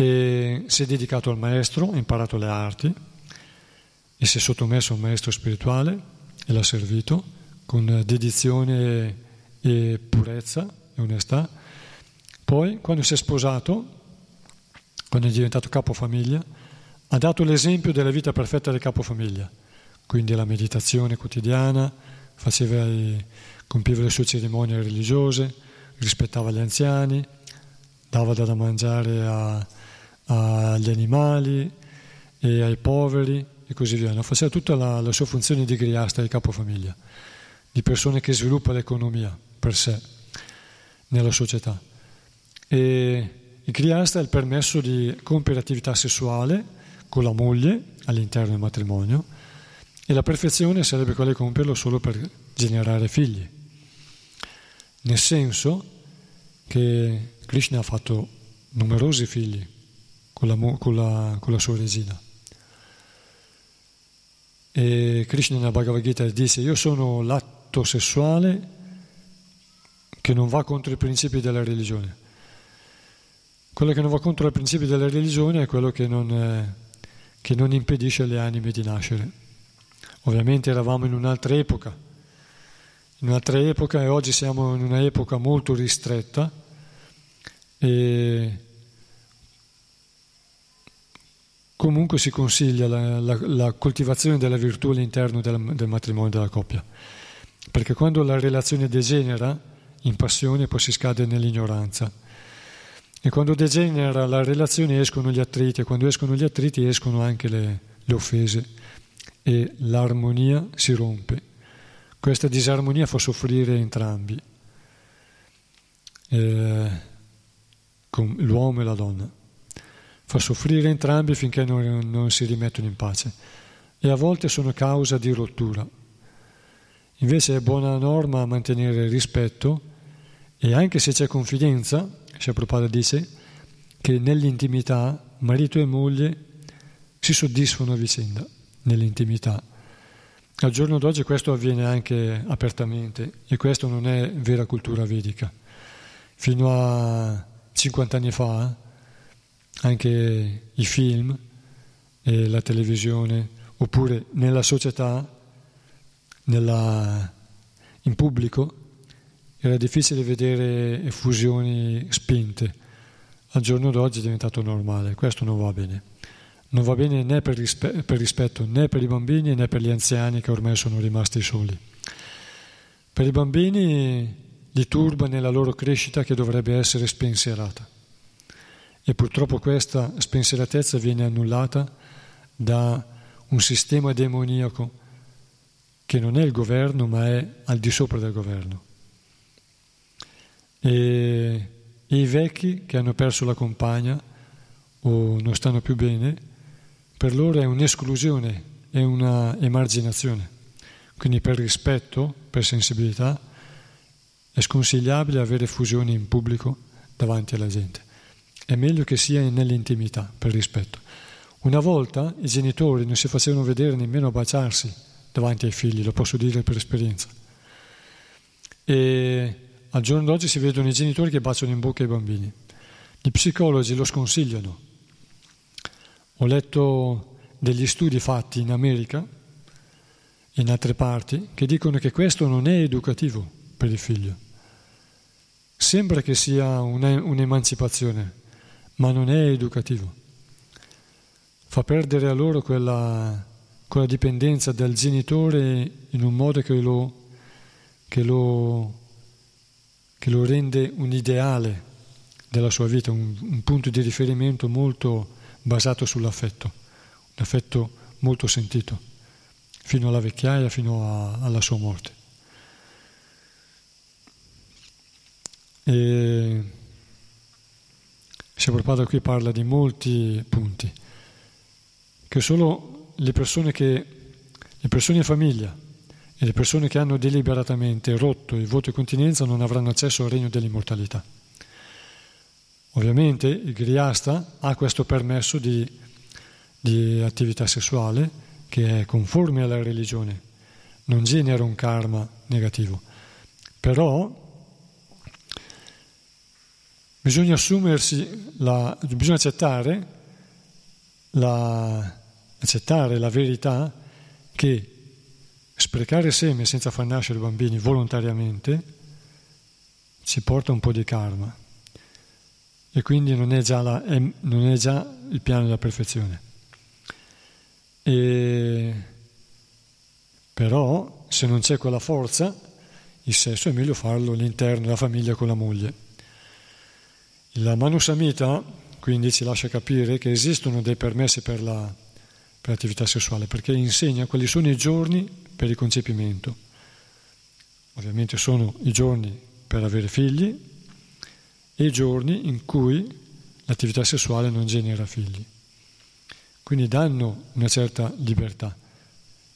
[SPEAKER 1] e si è dedicato al maestro, ha imparato le arti e si è sottomesso a un maestro spirituale e l'ha servito con dedizione e purezza e onestà. Poi, quando si è sposato, quando è diventato capofamiglia, ha dato l'esempio della vita perfetta del capofamiglia quindi la meditazione quotidiana, faceva, compiva le sue cerimonie religiose, rispettava gli anziani, dava da mangiare a, agli animali e ai poveri e così via. No? Faceva tutta la, la, sua funzione di griasta di capofamiglia, di persone che sviluppa l'economia per sé nella società. E il griasta ha il permesso di compiere attività sessuale con la moglie all'interno del matrimonio e la perfezione sarebbe quella di compierlo solo per generare figli. Nel senso che Krishna ha fatto numerosi figli con la, con la, con la sua regina. E Krishna nella Bhagavad Gita dice io sono l'atto sessuale che non va contro i principi della religione. Quello che non va contro i principi della religione è quello che non, eh, che non impedisce alle anime di nascere. Ovviamente eravamo in un'altra epoca, in un'altra epoca e oggi siamo in una epoca molto ristretta e comunque si consiglia la, la, la coltivazione della virtù all'interno del, del matrimonio della coppia, perché quando la relazione degenera in passione poi si scade nell'ignoranza. E quando degenera la relazione escono gli attriti e quando escono gli attriti escono anche le, le offese e l'armonia si rompe. Questa disarmonia fa soffrire entrambi, eh, l'uomo e la donna. Fa soffrire entrambi finché non, non si rimettono in pace e a volte sono causa di rottura. Invece è buona norma mantenere rispetto e anche se c'è confidenza, Prabhupada dice che nell'intimità marito e moglie si soddisfano a vicenda nell'intimità. Al giorno d'oggi questo avviene anche apertamente e questo non è vera cultura vedica. Fino a 50 anni fa anche i film e la televisione oppure nella società, nella, in pubblico, era difficile vedere effusioni spinte. Al giorno d'oggi è diventato normale, questo non va bene non va bene né per, rispe- per rispetto né per i bambini né per gli anziani che ormai sono rimasti soli. Per i bambini li turba nella loro crescita che dovrebbe essere spensierata e purtroppo questa spensieratezza viene annullata da un sistema demoniaco che non è il governo ma è al di sopra del governo. E, i vecchi che hanno perso la compagna o non stanno più bene per loro è un'esclusione, è una emarginazione. Quindi per rispetto, per sensibilità, è sconsigliabile avere fusioni in pubblico davanti alla gente. È meglio che sia nell'intimità, per rispetto. Una volta i genitori non si facevano vedere nemmeno baciarsi davanti ai figli, lo posso dire per esperienza. E al giorno d'oggi si vedono i genitori che baciano in bocca ai bambini. Gli psicologi lo sconsigliano ho letto degli studi fatti in America in altre parti che dicono che questo non è educativo per il figlio. Sembra che sia un'emancipazione, ma non è educativo. Fa perdere a loro quella, quella dipendenza dal genitore in un modo che lo, che lo, che lo rende un ideale della sua vita, un, un punto di riferimento molto basato sull'affetto, un affetto molto sentito, fino alla vecchiaia, fino a, alla sua morte. E Prabhupada qui parla di molti punti, che solo le persone, che, le persone in famiglia e le persone che hanno deliberatamente rotto il voto di continenza non avranno accesso al regno dell'immortalità. Ovviamente il griasta ha questo permesso di, di attività sessuale che è conforme alla religione, non genera un karma negativo, però bisogna assumersi, la, bisogna accettare la, accettare la verità che sprecare seme senza far nascere bambini volontariamente ci porta un po' di karma e quindi non è già, la, è, non è già il piano della perfezione. E, però se non c'è quella forza, il sesso è meglio farlo all'interno della famiglia con la moglie. La Manusamita quindi ci lascia capire che esistono dei permessi per, la, per l'attività sessuale, perché insegna quali sono i giorni per il concepimento. Ovviamente sono i giorni per avere figli, e i giorni in cui l'attività sessuale non genera figli. Quindi danno una certa libertà,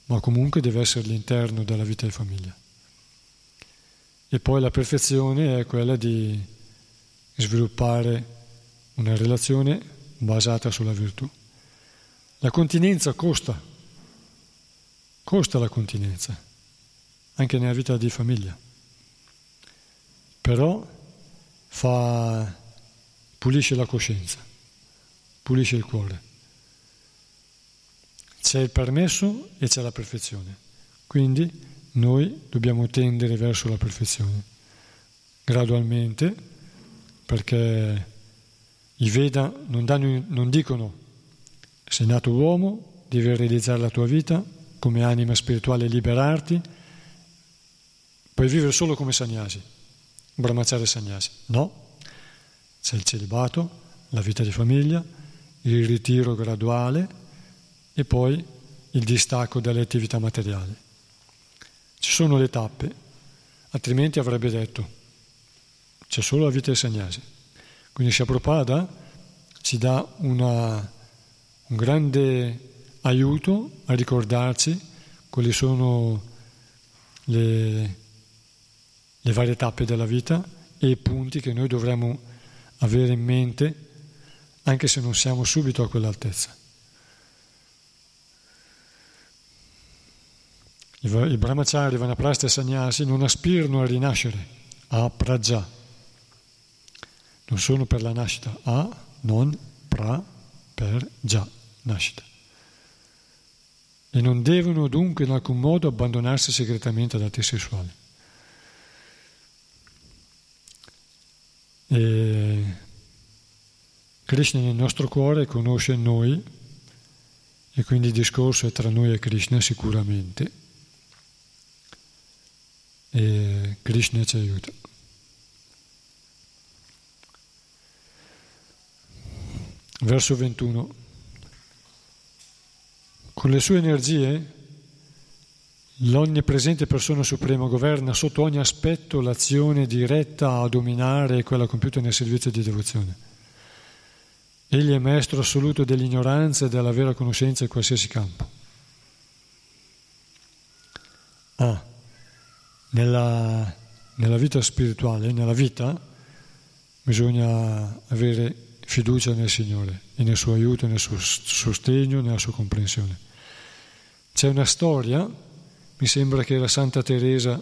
[SPEAKER 1] ma comunque deve essere all'interno della vita di famiglia. E poi la perfezione è quella di sviluppare una relazione basata sulla virtù. La continenza costa, costa la continenza, anche nella vita di famiglia. Però fa, pulisce la coscienza, pulisce il cuore. C'è il permesso e c'è la perfezione. Quindi noi dobbiamo tendere verso la perfezione, gradualmente, perché i Veda non, danno, non dicono sei nato uomo, devi realizzare la tua vita come anima spirituale liberarti, puoi vivere solo come sagnasi brahmacharya sannyasi. No, c'è il celibato, la vita di famiglia, il ritiro graduale e poi il distacco dalle attività materiali. Ci sono le tappe, altrimenti avrebbe detto c'è solo la vita di sannyasi. Quindi Prabhupada ci dà una, un grande aiuto a ricordarci quali sono le le varie tappe della vita e i punti che noi dovremmo avere in mente anche se non siamo subito a quell'altezza. I brahmachari, vanaprasti e sannyasi non aspirano a rinascere, a praja. Non sono per la nascita, a non pra per già nascita. E non devono dunque in alcun modo abbandonarsi segretamente ad atti sessuali. E Krishna nel nostro cuore conosce noi e quindi il discorso è tra noi e Krishna sicuramente. E Krishna ci aiuta. Verso 21. Con le sue energie L'onnipresente persona suprema governa sotto ogni aspetto l'azione diretta a dominare quella compiuta nel servizio di devozione. Egli è maestro assoluto dell'ignoranza e della vera conoscenza in qualsiasi campo. Ah, nella, nella vita spirituale, nella vita, bisogna avere fiducia nel Signore e nel suo aiuto, nel suo sostegno, nella sua comprensione. C'è una storia mi sembra che era Santa Teresa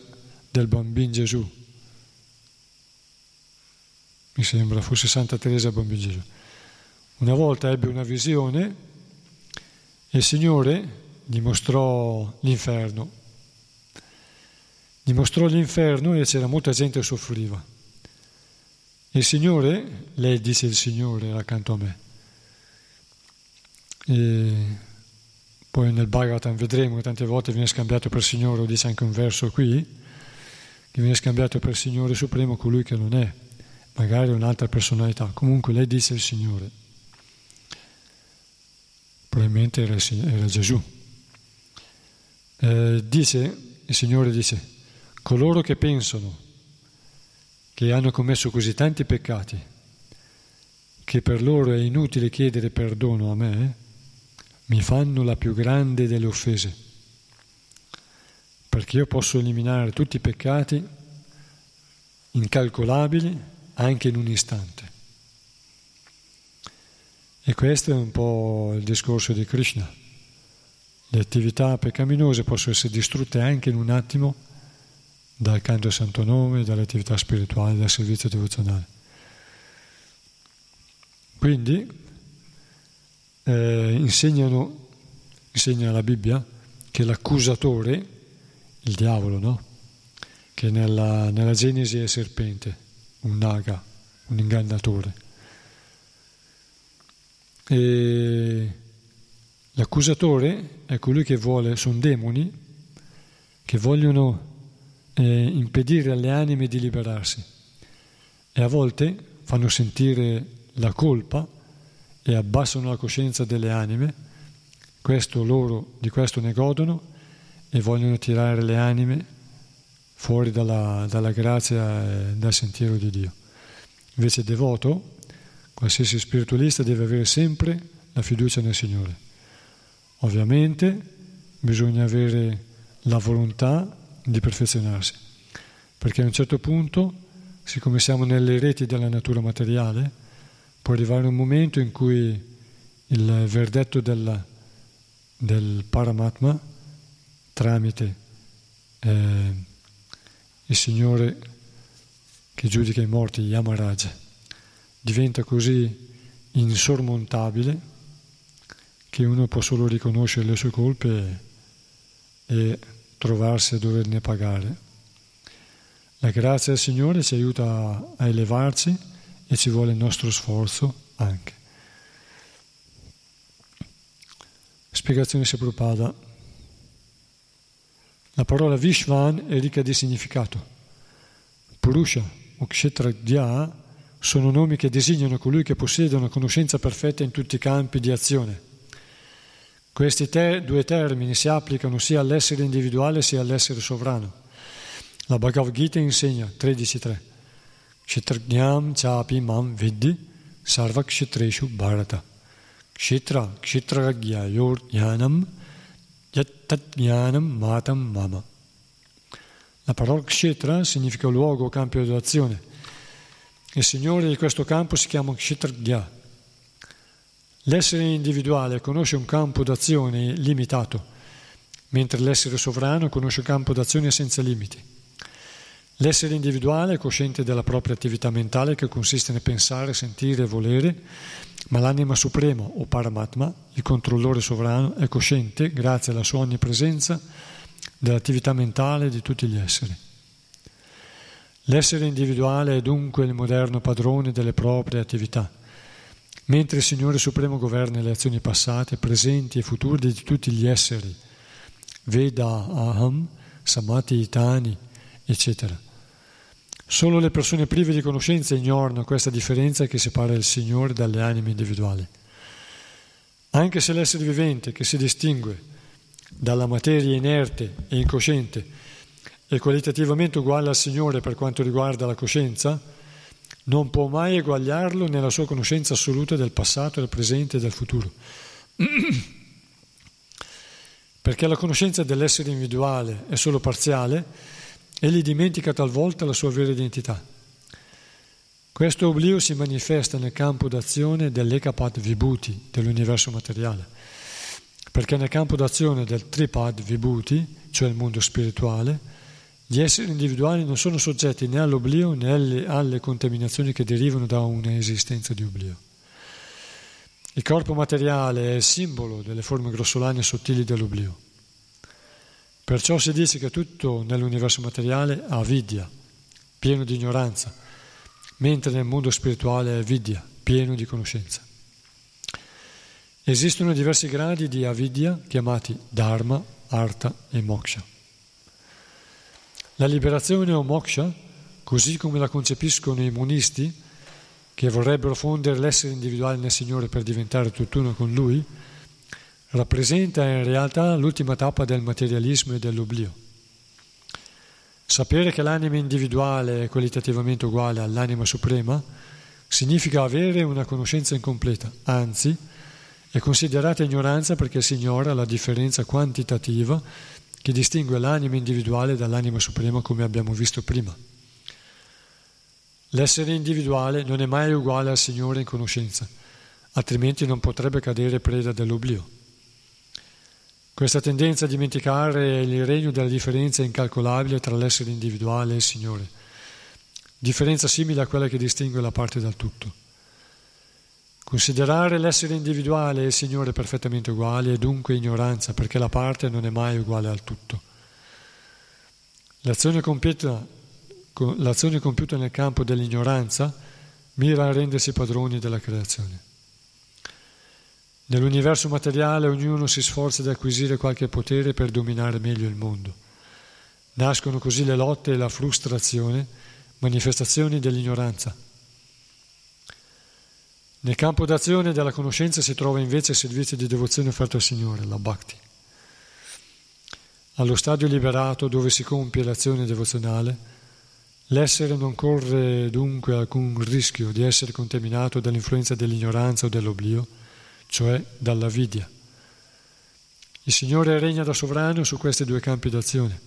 [SPEAKER 1] del Bambino Gesù. Mi sembra fosse Santa Teresa del Bambino Gesù. Una volta ebbe una visione e il Signore gli mostrò l'inferno Dimostrò l'inferno e c'era molta gente che soffriva. Il Signore, lei disse il Signore accanto a me. E poi nel Bhagavatam vedremo che tante volte viene scambiato per Signore, lo dice anche un verso qui, che viene scambiato per Signore Supremo colui che non è, magari un'altra personalità. Comunque lei dice il Signore. Probabilmente era, era Gesù. Eh, dice, il Signore dice, coloro che pensano che hanno commesso così tanti peccati che per loro è inutile chiedere perdono a me, mi fanno la più grande delle offese, perché io posso eliminare tutti i peccati incalcolabili anche in un istante. E questo è un po' il discorso di Krishna. Le attività peccaminose possono essere distrutte anche in un attimo dal canto al santo nome, dalle attività spirituali, dal servizio devozionale. Quindi eh, insegnano, insegna la Bibbia che l'accusatore, il diavolo, no? che nella, nella Genesi è serpente, un naga, un ingannatore. E l'accusatore è colui che vuole, sono demoni che vogliono eh, impedire alle anime di liberarsi e a volte fanno sentire la colpa e abbassano la coscienza delle anime, questo loro di questo ne godono e vogliono tirare le anime fuori dalla, dalla grazia e dal sentiero di Dio. Invece il devoto, qualsiasi spiritualista deve avere sempre la fiducia nel Signore. Ovviamente bisogna avere la volontà di perfezionarsi, perché a un certo punto, siccome siamo nelle reti della natura materiale, può arrivare un momento in cui il verdetto della, del Paramatma tramite eh, il Signore che giudica i morti, Yamaraja, diventa così insormontabile che uno può solo riconoscere le sue colpe e, e trovarsi a doverne pagare. La grazia del Signore ci aiuta a elevarci e ci vuole il nostro sforzo anche. Spiegazione Prabhupada. La parola Vishvan è ricca di significato. Purusha o Kshetragya sono nomi che designano colui che possiede una conoscenza perfetta in tutti i campi di azione questi te- due termini si applicano sia all'essere individuale sia all'essere sovrano. La Bhagavad Gita insegna 13.3 Kshitrajnam chapi mam viddi sarva kshitreshu bharata Kshitra kshitragya yor jnanam yattat jnanam matam mama La parola kshitra significa luogo o campo di azione. Il Signore di questo campo si chiama Kshitragya L'essere individuale conosce un campo d'azione limitato, mentre l'essere sovrano conosce un campo d'azione senza limiti. L'essere individuale è cosciente della propria attività mentale che consiste nel pensare, sentire e volere, ma l'anima suprema o Paramatma, il controllore sovrano, è cosciente, grazie alla sua onnipresenza, dell'attività mentale di tutti gli esseri. L'essere individuale è dunque il moderno padrone delle proprie attività mentre il Signore Supremo governa le azioni passate, presenti e future di tutti gli esseri, Veda, Aham, Samati, Itani, eccetera. Solo le persone prive di conoscenza ignorano questa differenza che separa il Signore dalle anime individuali. Anche se l'essere vivente che si distingue dalla materia inerte e incosciente è qualitativamente uguale al Signore per quanto riguarda la coscienza, non può mai eguagliarlo nella sua conoscenza assoluta del passato, del presente e del futuro. Perché la conoscenza dell'essere individuale è solo parziale, egli dimentica talvolta la sua vera identità. Questo oblio si manifesta nel campo d'azione dell'Ekapad Vibhuti, dell'universo materiale, perché nel campo d'azione del Tripad Vibhuti, cioè il mondo spirituale, gli esseri individuali non sono soggetti né all'oblio né alle, alle contaminazioni che derivano da un'esistenza di oblio. Il corpo materiale è il simbolo delle forme grossolane e sottili dell'oblio. Perciò si dice che tutto nell'universo materiale ha vidya, pieno di ignoranza, mentre nel mondo spirituale è vidya, pieno di conoscenza. Esistono diversi gradi di avidya chiamati dharma, artha e moksha. La liberazione o moksha, così come la concepiscono i monisti, che vorrebbero fondere l'essere individuale nel Signore per diventare tutt'uno con Lui, rappresenta in realtà l'ultima tappa del materialismo e dell'oblio. Sapere che l'anima individuale è qualitativamente uguale all'anima suprema significa avere una conoscenza incompleta, anzi è considerata ignoranza perché si ignora la differenza quantitativa che distingue l'anima individuale dall'anima suprema come abbiamo visto prima. L'essere individuale non è mai uguale al Signore in conoscenza, altrimenti non potrebbe cadere preda dell'oblio. Questa tendenza a dimenticare il regno della differenza incalcolabile tra l'essere individuale e il Signore, differenza simile a quella che distingue la parte dal tutto. Considerare l'essere individuale e il Signore perfettamente uguali è dunque ignoranza, perché la parte non è mai uguale al tutto. L'azione compiuta, l'azione compiuta nel campo dell'ignoranza mira a rendersi padroni della creazione. Nell'universo materiale ognuno si sforza di acquisire qualche potere per dominare meglio il mondo. Nascono così le lotte e la frustrazione, manifestazioni dell'ignoranza. Nel campo d'azione della conoscenza si trova invece il servizio di devozione offerto al Signore, la bhakti. Allo stadio liberato dove si compie l'azione devozionale, l'essere non corre dunque alcun rischio di essere contaminato dall'influenza dell'ignoranza o dell'oblio, cioè dalla vidia. Il Signore regna da sovrano su questi due campi d'azione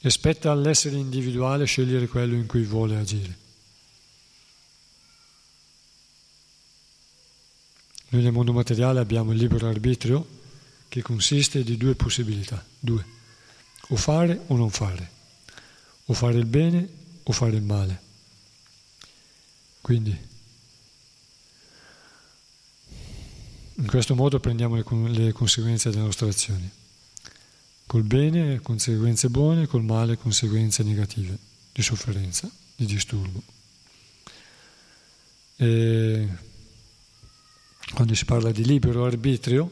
[SPEAKER 1] e spetta all'essere individuale scegliere quello in cui vuole agire. Noi nel mondo materiale abbiamo il libero arbitrio che consiste di due possibilità, due, o fare o non fare, o fare il bene o fare il male. Quindi In questo modo prendiamo le, le conseguenze delle nostre azioni. Col bene conseguenze buone, col male conseguenze negative, di sofferenza, di disturbo. E quando si parla di libero arbitrio,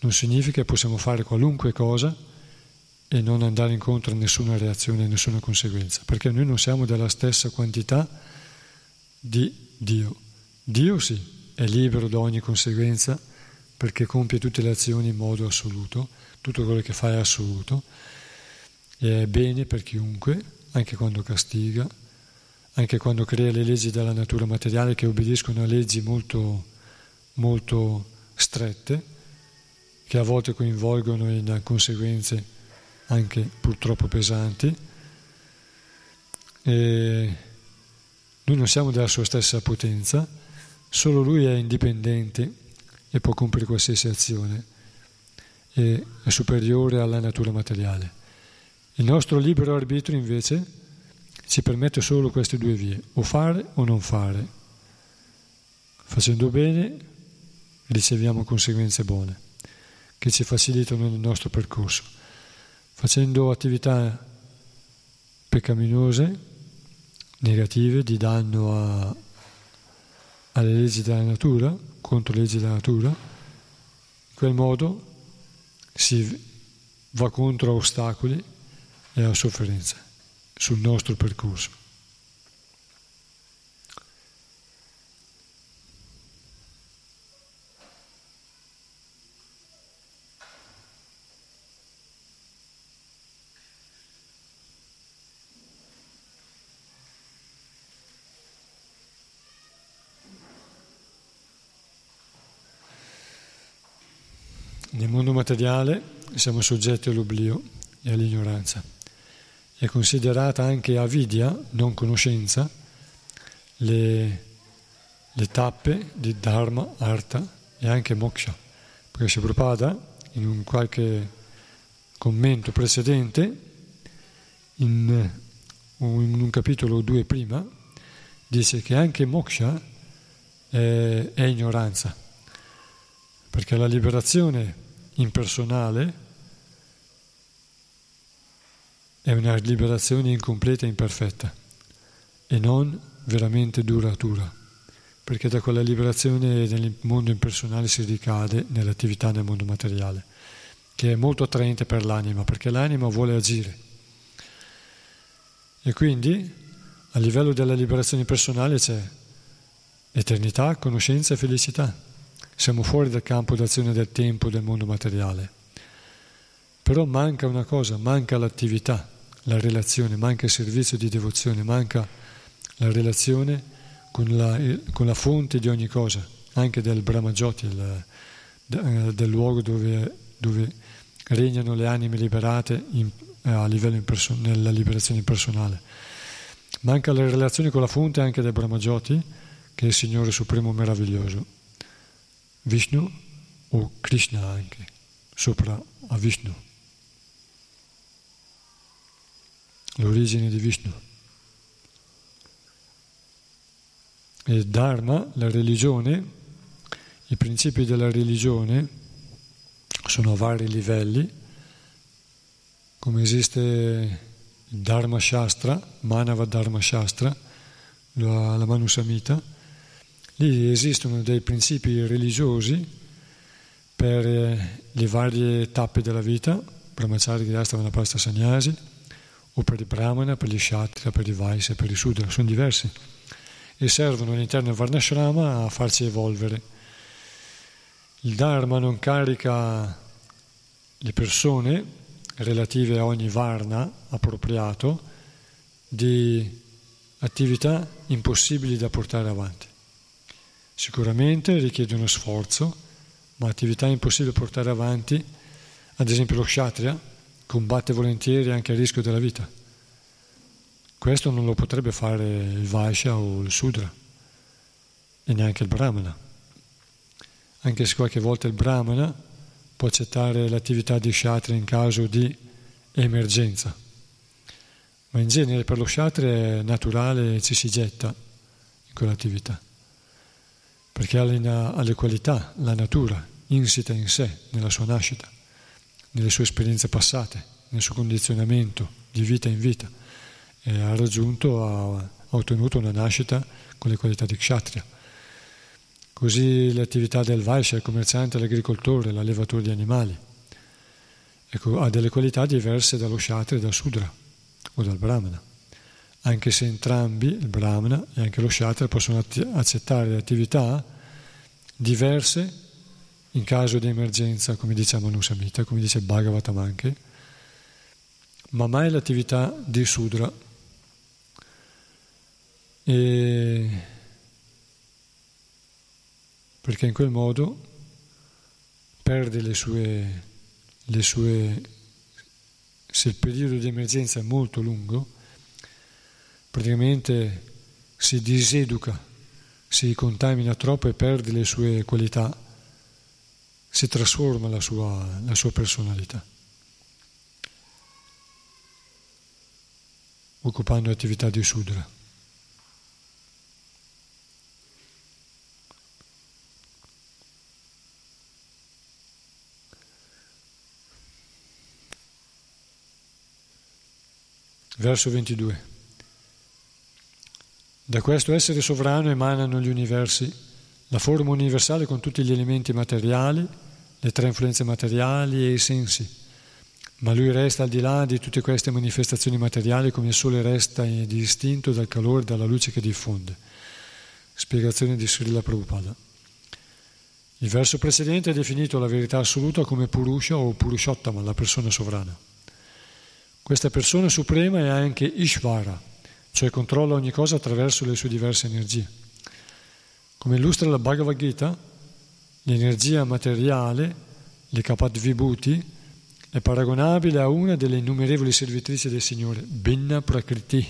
[SPEAKER 1] non significa che possiamo fare qualunque cosa e non andare incontro a nessuna reazione, a nessuna conseguenza, perché noi non siamo della stessa quantità di Dio. Dio sì, è libero da ogni conseguenza perché compie tutte le azioni in modo assoluto, tutto quello che fa è assoluto, e è bene per chiunque, anche quando castiga, anche quando crea le leggi della natura materiale che obbediscono a leggi molto, molto strette, che a volte coinvolgono in conseguenze anche purtroppo pesanti. E noi non siamo della sua stessa potenza, Solo lui è indipendente e può compiere qualsiasi azione, e è superiore alla natura materiale. Il nostro libero arbitrio invece ci permette solo queste due vie, o fare o non fare. Facendo bene riceviamo conseguenze buone che ci facilitano il nostro percorso. Facendo attività peccaminose, negative, di danno a, alle leggi della natura, contro le leggi della natura, in quel modo si va contro ostacoli e a sofferenze sul nostro percorso. Nel mondo materiale siamo soggetti all'oblio e all'ignoranza. È considerata anche avidia, non conoscenza, le, le tappe di Dharma, Artha e anche Moksha. Perché Prabhupada, in un qualche commento precedente, in, in un capitolo 2 prima, dice che anche Moksha è, è ignoranza, perché la liberazione impersonale è una liberazione incompleta e imperfetta e non veramente duratura, perché da quella liberazione nel mondo impersonale si ricade nell'attività nel mondo materiale, che è molto attraente per l'anima, perché l'anima vuole agire. E quindi a livello della liberazione personale c'è eternità, conoscenza e felicità. Siamo fuori dal campo d'azione del tempo del mondo materiale. Però manca una cosa, manca l'attività, la relazione, manca il servizio di devozione, manca la relazione con la, con la fonte di ogni cosa, anche del Brahmajoti, il, del luogo dove, dove, regnano le anime liberate in, a livello imperson- nella liberazione impersonale. Manca la relazione con la fonte anche del Brahmajoti, che è il Signore Supremo meraviglioso. Vishnu o Krishna anche, sopra a Vishnu. l'origine di Vishnu. E Dharma, la religione, i principi della religione sono a vari livelli, come esiste il Dharma Shastra, Manava Dharma Shastra, la, la Manusamita, lì esistono dei principi religiosi per eh, le varie tappe della vita, Brahmachari, Grihastha, Vanapasta, Sannyasi, o per i brahmana, per gli kshatriya, per i vaisya, per i sudra, sono diversi e servono all'interno del Varnashrama a farci evolvere. Il Dharma non carica le persone relative a ogni Varna appropriato di attività impossibili da portare avanti. Sicuramente richiede uno sforzo, ma attività impossibili da portare avanti, ad esempio lo kshatriya, combatte volentieri anche a rischio della vita. Questo non lo potrebbe fare il Vaishya o il Sudra e neanche il Brahmana. Anche se qualche volta il Brahmana può accettare l'attività di Kshatriya in caso di emergenza. Ma in genere per lo Kshatriya è naturale e ci si getta in quell'attività. Perché ha le qualità, la natura insita in sé, nella sua nascita nelle sue esperienze passate, nel suo condizionamento di vita in vita e ha raggiunto, ha, ottenuto una nascita con le qualità di kshatriya. Così le attività del Vaishya, il commerciante, l'agricoltore, l'allevatore di animali, ecco, ha delle qualità diverse dallo kshatriya dal sudra o dal brahmana, anche se entrambi, il brahmana e anche lo kshatriya, possono accettare attività diverse in caso di emergenza, come dice Manusamita, come dice Bhagavatam anche, ma mai l'attività di Sudra. E perché in quel modo perde le sue, le sue, se il periodo di emergenza è molto lungo, praticamente si diseduca, si contamina troppo e perde le sue qualità si trasforma la sua, la sua personalità, occupando attività di Sudra. Verso 22. Da questo essere sovrano emanano gli universi, la forma universale con tutti gli elementi materiali, le tre influenze materiali e i sensi, ma lui resta al di là di tutte queste manifestazioni materiali come il sole resta distinto dal calore e dalla luce che diffonde. Spiegazione di Srila Prabhupada. Il verso precedente ha definito la verità assoluta come Purusha o Purushottama, la persona sovrana. Questa persona suprema è anche Ishvara, cioè controlla ogni cosa attraverso le sue diverse energie. Come illustra la Bhagavad Gita, L'energia materiale, le Kapat Vibhuti, è paragonabile a una delle innumerevoli servitrici del Signore, Binna Prakriti,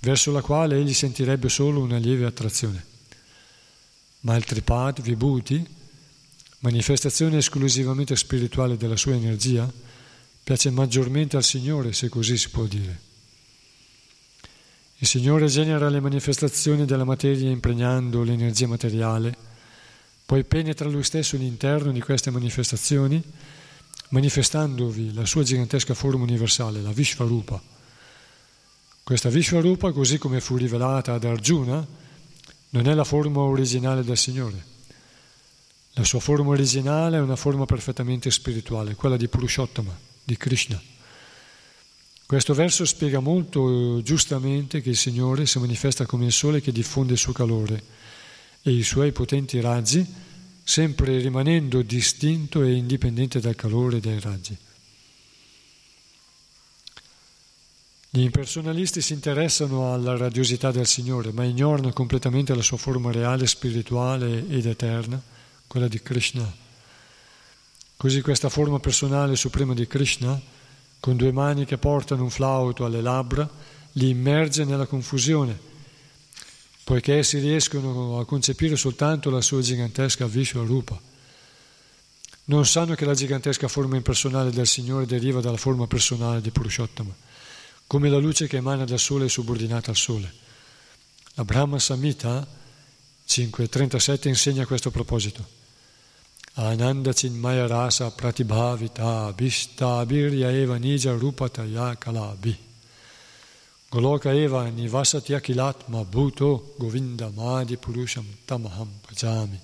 [SPEAKER 1] verso la quale egli sentirebbe solo una lieve attrazione. Ma il Tripat Vibhuti, manifestazione esclusivamente spirituale della sua energia, piace maggiormente al Signore, se così si può dire. Il Signore genera le manifestazioni della materia impregnando l'energia materiale poi penetra lui stesso all'interno di queste manifestazioni manifestandovi la sua gigantesca forma universale, la Vishvarupa. Questa Vishvarupa, così come fu rivelata ad Arjuna, non è la forma originale del Signore. La sua forma originale è una forma perfettamente spirituale, quella di Purushottama, di Krishna. Questo verso spiega molto giustamente che il Signore si manifesta come il sole che diffonde il suo calore e i suoi potenti raggi, sempre rimanendo distinto e indipendente dal calore dei raggi. Gli impersonalisti si interessano alla radiosità del Signore, ma ignorano completamente la sua forma reale, spirituale ed eterna, quella di Krishna. Così questa forma personale suprema di Krishna, con due mani che portano un flauto alle labbra, li immerge nella confusione, poiché essi riescono a concepire soltanto la sua gigantesca Vishwarupa. Non sanno che la gigantesca forma impersonale del Signore deriva dalla forma personale di Purushottama come la luce che emana dal sole è subordinata al sole. La Brahma Samhita 5.37 insegna questo proposito. Ananda Chinmaya Rasa Pratibhavita Vishta Birya Eva Nija Rupataya Kalabi Goloka Eva Nivasati Akilatma Bhuto Govinda Madi Purusham Tamaham Pajami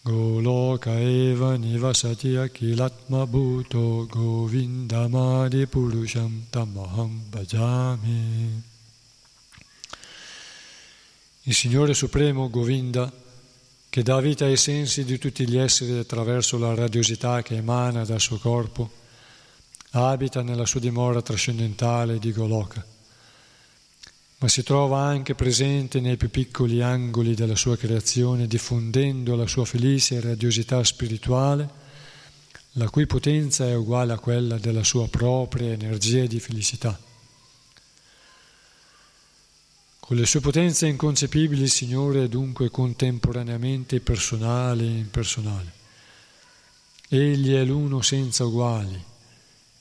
[SPEAKER 1] Goloka Eva Nivasati Akilatma Bhuto Govindamadi Purusham Tamaham Bhajami. Il Signore Supremo Govinda che dà vita ai sensi di tutti gli esseri attraverso la radiosità che emana dal suo corpo abita nella sua dimora trascendentale di Goloka, ma si trova anche presente nei più piccoli angoli della sua creazione, diffondendo la sua felice radiosità spirituale, la cui potenza è uguale a quella della sua propria energia di felicità. Con le sue potenze inconcepibili il Signore è dunque contemporaneamente personale e impersonale. Egli è l'uno senza uguali,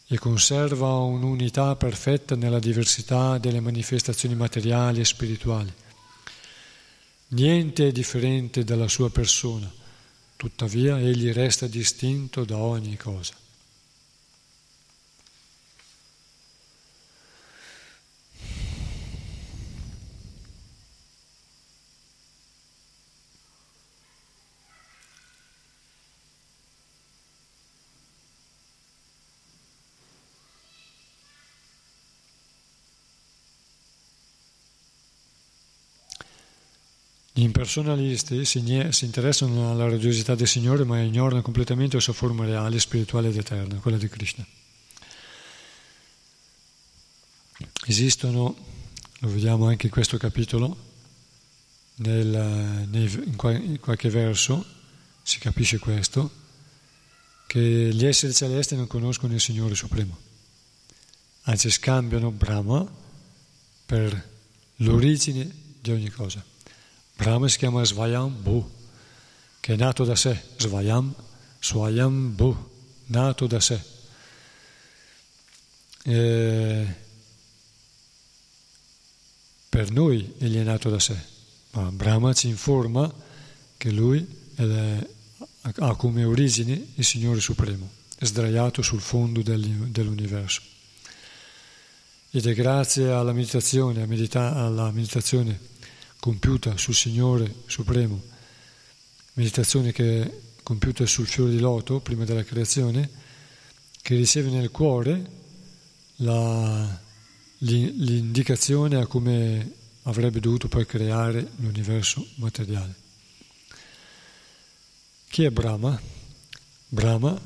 [SPEAKER 1] e conserva un'unità perfetta nella diversità delle manifestazioni materiali e spirituali. Niente è differente dalla sua persona, tuttavia egli resta distinto da ogni cosa. Gli impersonalisti si, si, interessano alla radiosità del Signore ma ignorano completamente la sua forma reale, spirituale ed eterna, quella di Krishna. Esistono, lo vediamo anche in questo capitolo, nel, in qualche verso si capisce questo, che gli esseri celesti non conoscono il Signore Supremo, anzi scambiano Brahma per l'origine di ogni cosa. Brahma si chiama Svayam Bhu, che è nato da sé, Svayam, Swayam Bhu, nato da sé. E per noi egli è nato da sé, ma Brahma ci informa che lui è, ha come origine il Signore Supremo, sdraiato sul fondo dell'universo. Ed è grazie alla meditazione, alla meditazione compiuta sul Signore Supremo, meditazione che è compiuta sul fiore di loto prima della creazione, che riceve nel cuore la, l'indicazione a come avrebbe dovuto poi creare l'universo materiale. Chi è Brahma? Brahma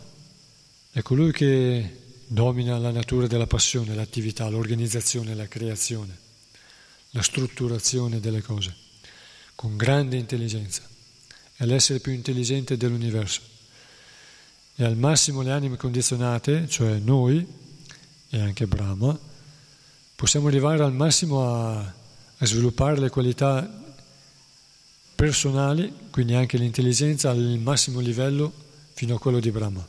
[SPEAKER 1] è colui che domina la natura della passione, l'attività, l'organizzazione, la creazione la strutturazione delle cose con grande intelligenza. È l'essere più intelligente dell'universo. E al massimo le anime condizionate, cioè noi e anche Brahma, possiamo arrivare al massimo a, a sviluppare le qualità personali, quindi anche l'intelligenza al massimo livello fino a quello di Brahma.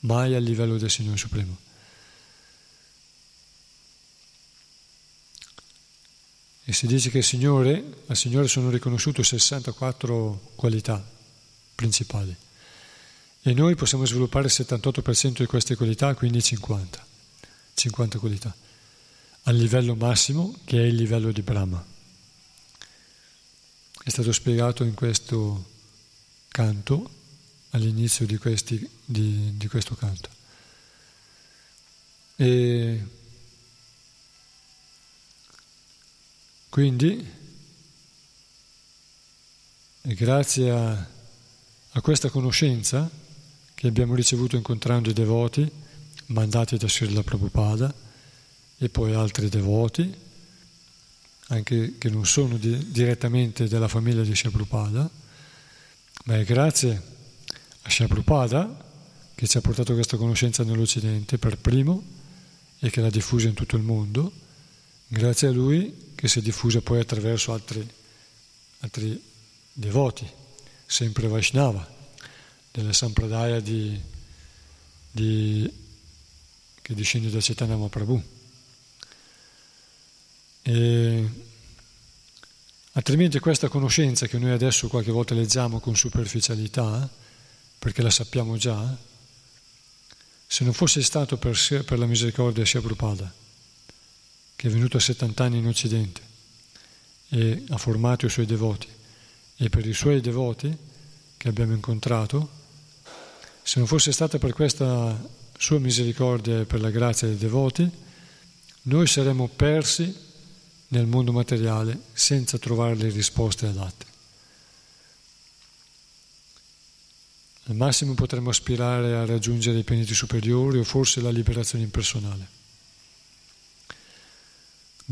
[SPEAKER 1] mai al livello del Signore Supremo. E si dice che Signore, al Signore sono riconosciute 64 qualità principali e noi possiamo sviluppare il 78% di queste qualità, quindi 50, 50 qualità, al livello massimo che è il livello di Brahma. È stato spiegato in questo canto, all'inizio di, questi, di, di questo canto. E quindi, grazie a, a questa conoscenza che abbiamo ricevuto incontrando i devoti, mandati da Srila Prabhupada, e poi altri devoti, anche che non sono di, direttamente della famiglia di Prabhupada, ma è grazie a Prabhupada che ci ha portato questa conoscenza nell'Occidente per primo e che l'ha diffusa in tutto il mondo, grazie a lui che si è diffusa poi attraverso altri, altri devoti, sempre Vaishnava, della Sampradaya di, di, che discende da Chaitanya Mahaprabhu. E, altrimenti questa conoscenza che noi adesso qualche volta leggiamo con superficialità, perché la sappiamo già, se non fosse stato per, per la misericordia di Prabhupada, che è venuto a 70 anni in Occidente e ha formato i suoi devoti, e per i suoi devoti che abbiamo incontrato, se non fosse stata per questa sua misericordia e per la grazia dei devoti, noi saremmo persi nel mondo materiale senza trovare le risposte adatte. Al massimo potremmo aspirare a raggiungere i pianeti superiori o forse la liberazione impersonale,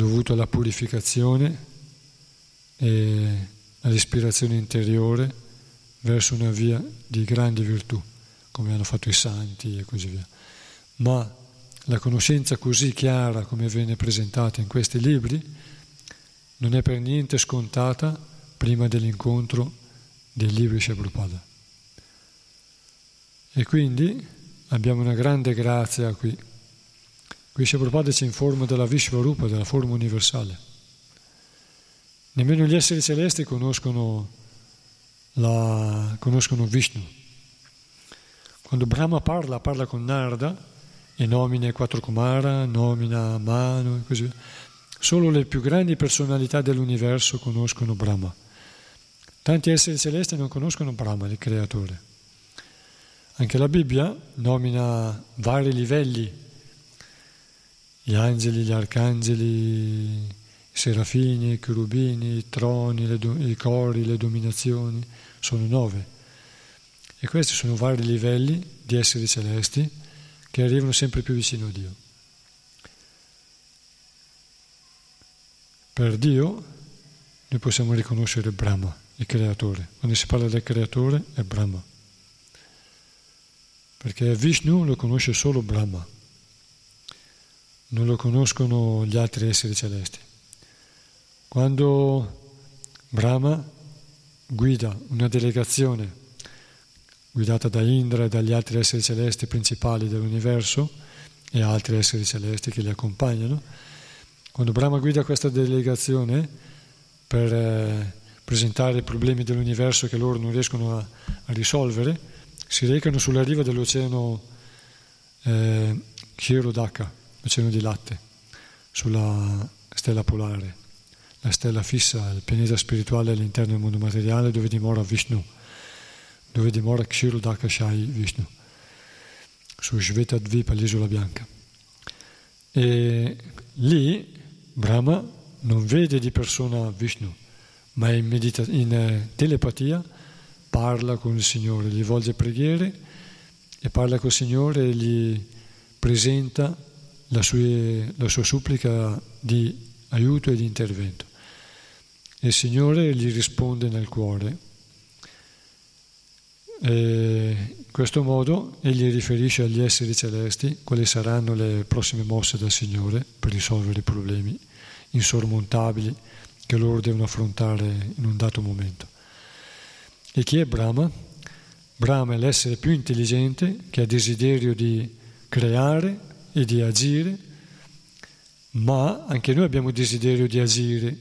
[SPEAKER 1] dovuto alla purificazione e all'ispirazione interiore verso una via di grande virtù, come hanno fatto i santi e così via. Ma la conoscenza così chiara come viene presentata in questi libri non è per niente scontata prima dell'incontro dei libri Prabhupada. E quindi abbiamo una grande grazia qui. Qui Prabhupada ci informa della Vishvarupa, della forma universale. Nemmeno gli esseri celesti conoscono, la, conoscono Vishnu. Quando Brahma parla, parla con Narda e nomina i quattro Kumara, nomina Manu e così via. Solo le più grandi personalità dell'universo conoscono Brahma. Tanti esseri celesti non conoscono Brahma, il creatore. Anche la Bibbia nomina vari livelli, gli angeli, gli arcangeli, i serafini, i cherubini, i troni, do- i cori, le dominazioni, sono nove. E questi sono vari livelli di esseri celesti che arrivano sempre più vicino a Dio. Per Dio noi possiamo riconoscere Brahma, il creatore. Quando si parla del creatore è Brahma. Perché Vishnu lo conosce solo Brahma, non lo conoscono gli altri esseri celesti. Quando Brahma guida una delegazione guidata da Indra e dagli altri esseri celesti principali dell'universo e altri esseri celesti che li accompagnano, quando Brahma guida questa delegazione per eh, presentare i problemi dell'universo che loro non riescono a, a risolvere, si recano sulla riva dell'oceano eh, Chirodaka, l'oceano di latte, sulla stella polare, la stella fissa, il pianeta spirituale all'interno del mondo materiale dove dimora Vishnu, dove dimora Kshirodaka Shai Vishnu, su Shvetadvipa, l'isola bianca. E lì Brahma non vede di persona Vishnu, ma in, medita- in eh, telepatia parla con il Signore, gli volge preghiere e parla col Signore e gli presenta la sua, la sua supplica di aiuto e di intervento. E il Signore gli risponde nel cuore. E in questo modo egli riferisce agli esseri celesti quali saranno le prossime mosse del Signore per risolvere i problemi insormontabili che loro devono affrontare in un dato momento. E chi è Brahma? Brahma è l'essere più intelligente che ha desiderio di creare e di agire, ma anche noi abbiamo desiderio di agire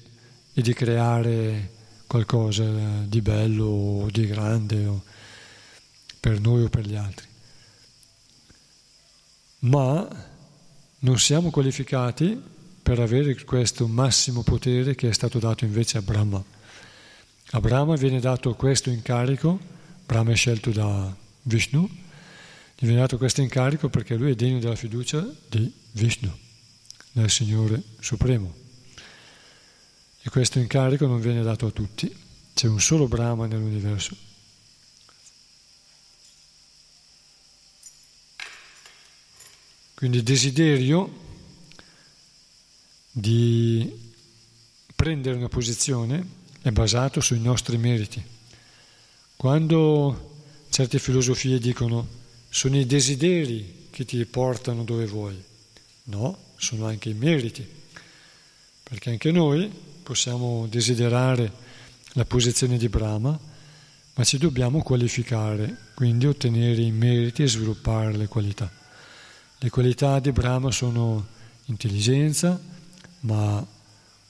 [SPEAKER 1] e di creare qualcosa di bello o di grande o per noi o per gli altri. Ma non siamo qualificati per avere questo massimo potere che è stato dato invece a Brahma. A Brahma viene dato questo incarico Brahma è scelto da Vishnu, gli viene dato questo incarico perché lui è degno della fiducia di Vishnu, del Signore Supremo. E questo incarico non viene dato a tutti, c'è un solo Brahma nell'universo. Quindi il desiderio di prendere una posizione è basato sui nostri meriti. Quando certe filosofie dicono sono i desideri che ti portano dove vuoi, no, sono anche i meriti, perché anche noi possiamo desiderare la posizione di Brahma, ma ci dobbiamo qualificare, quindi ottenere i meriti e sviluppare le qualità. Le qualità di Brahma sono intelligenza, ma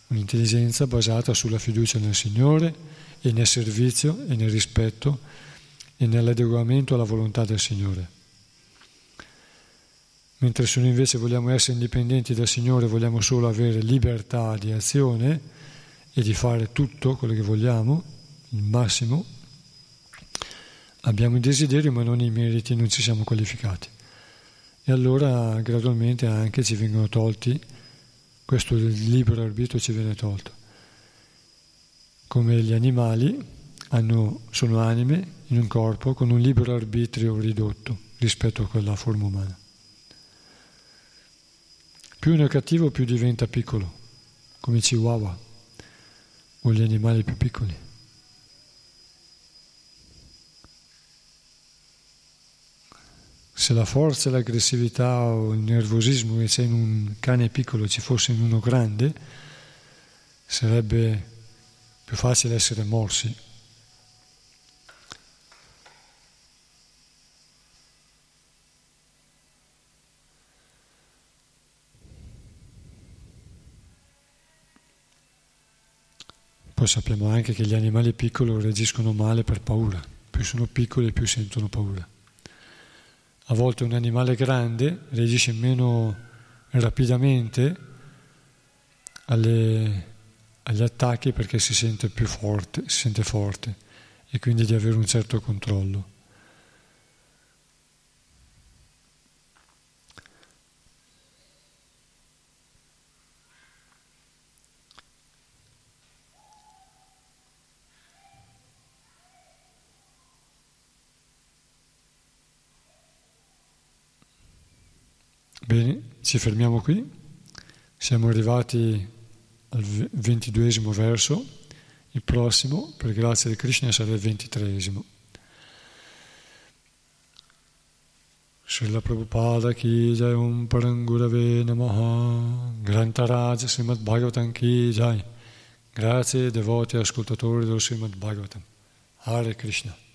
[SPEAKER 1] un'intelligenza basata sulla fiducia nel Signore, e nel servizio e nel rispetto e nell'adeguamento alla volontà del Signore. Mentre se noi invece vogliamo essere indipendenti dal Signore, vogliamo solo avere libertà di azione e di fare tutto quello che vogliamo, il massimo, abbiamo il desiderio ma non i meriti, non ci siamo qualificati. E allora gradualmente anche ci vengono tolti, questo libero arbitrio ci viene tolto come gli animali hanno, sono anime in un corpo con un libero arbitrio ridotto rispetto a quella forma umana. Più uno è cattivo, più diventa piccolo, come chihuahua o gli animali più piccoli. Se la forza, l'aggressività o il nervosismo che c'è in un cane piccolo ci fosse in uno grande, sarebbe più facile essere morsi. Poi sappiamo anche che gli animali piccoli reagiscono male per paura, più sono piccoli più sentono paura. A volte un animale grande reagisce meno rapidamente alle agli attacchi perché si sente più forte, si sente forte e quindi di avere un certo controllo. Bene, ci fermiamo qui. Siamo arrivati al ventiduesimo verso, il prossimo, per grazia di Krishna, sarà il ventitreesimo. Srila Prabhupada ki jai om parangurave namaha Grantaraj Srimad Bhagavatam ki jai Grazie devoti ascoltatori dello Srimad Bhagavatam Hare Krishna.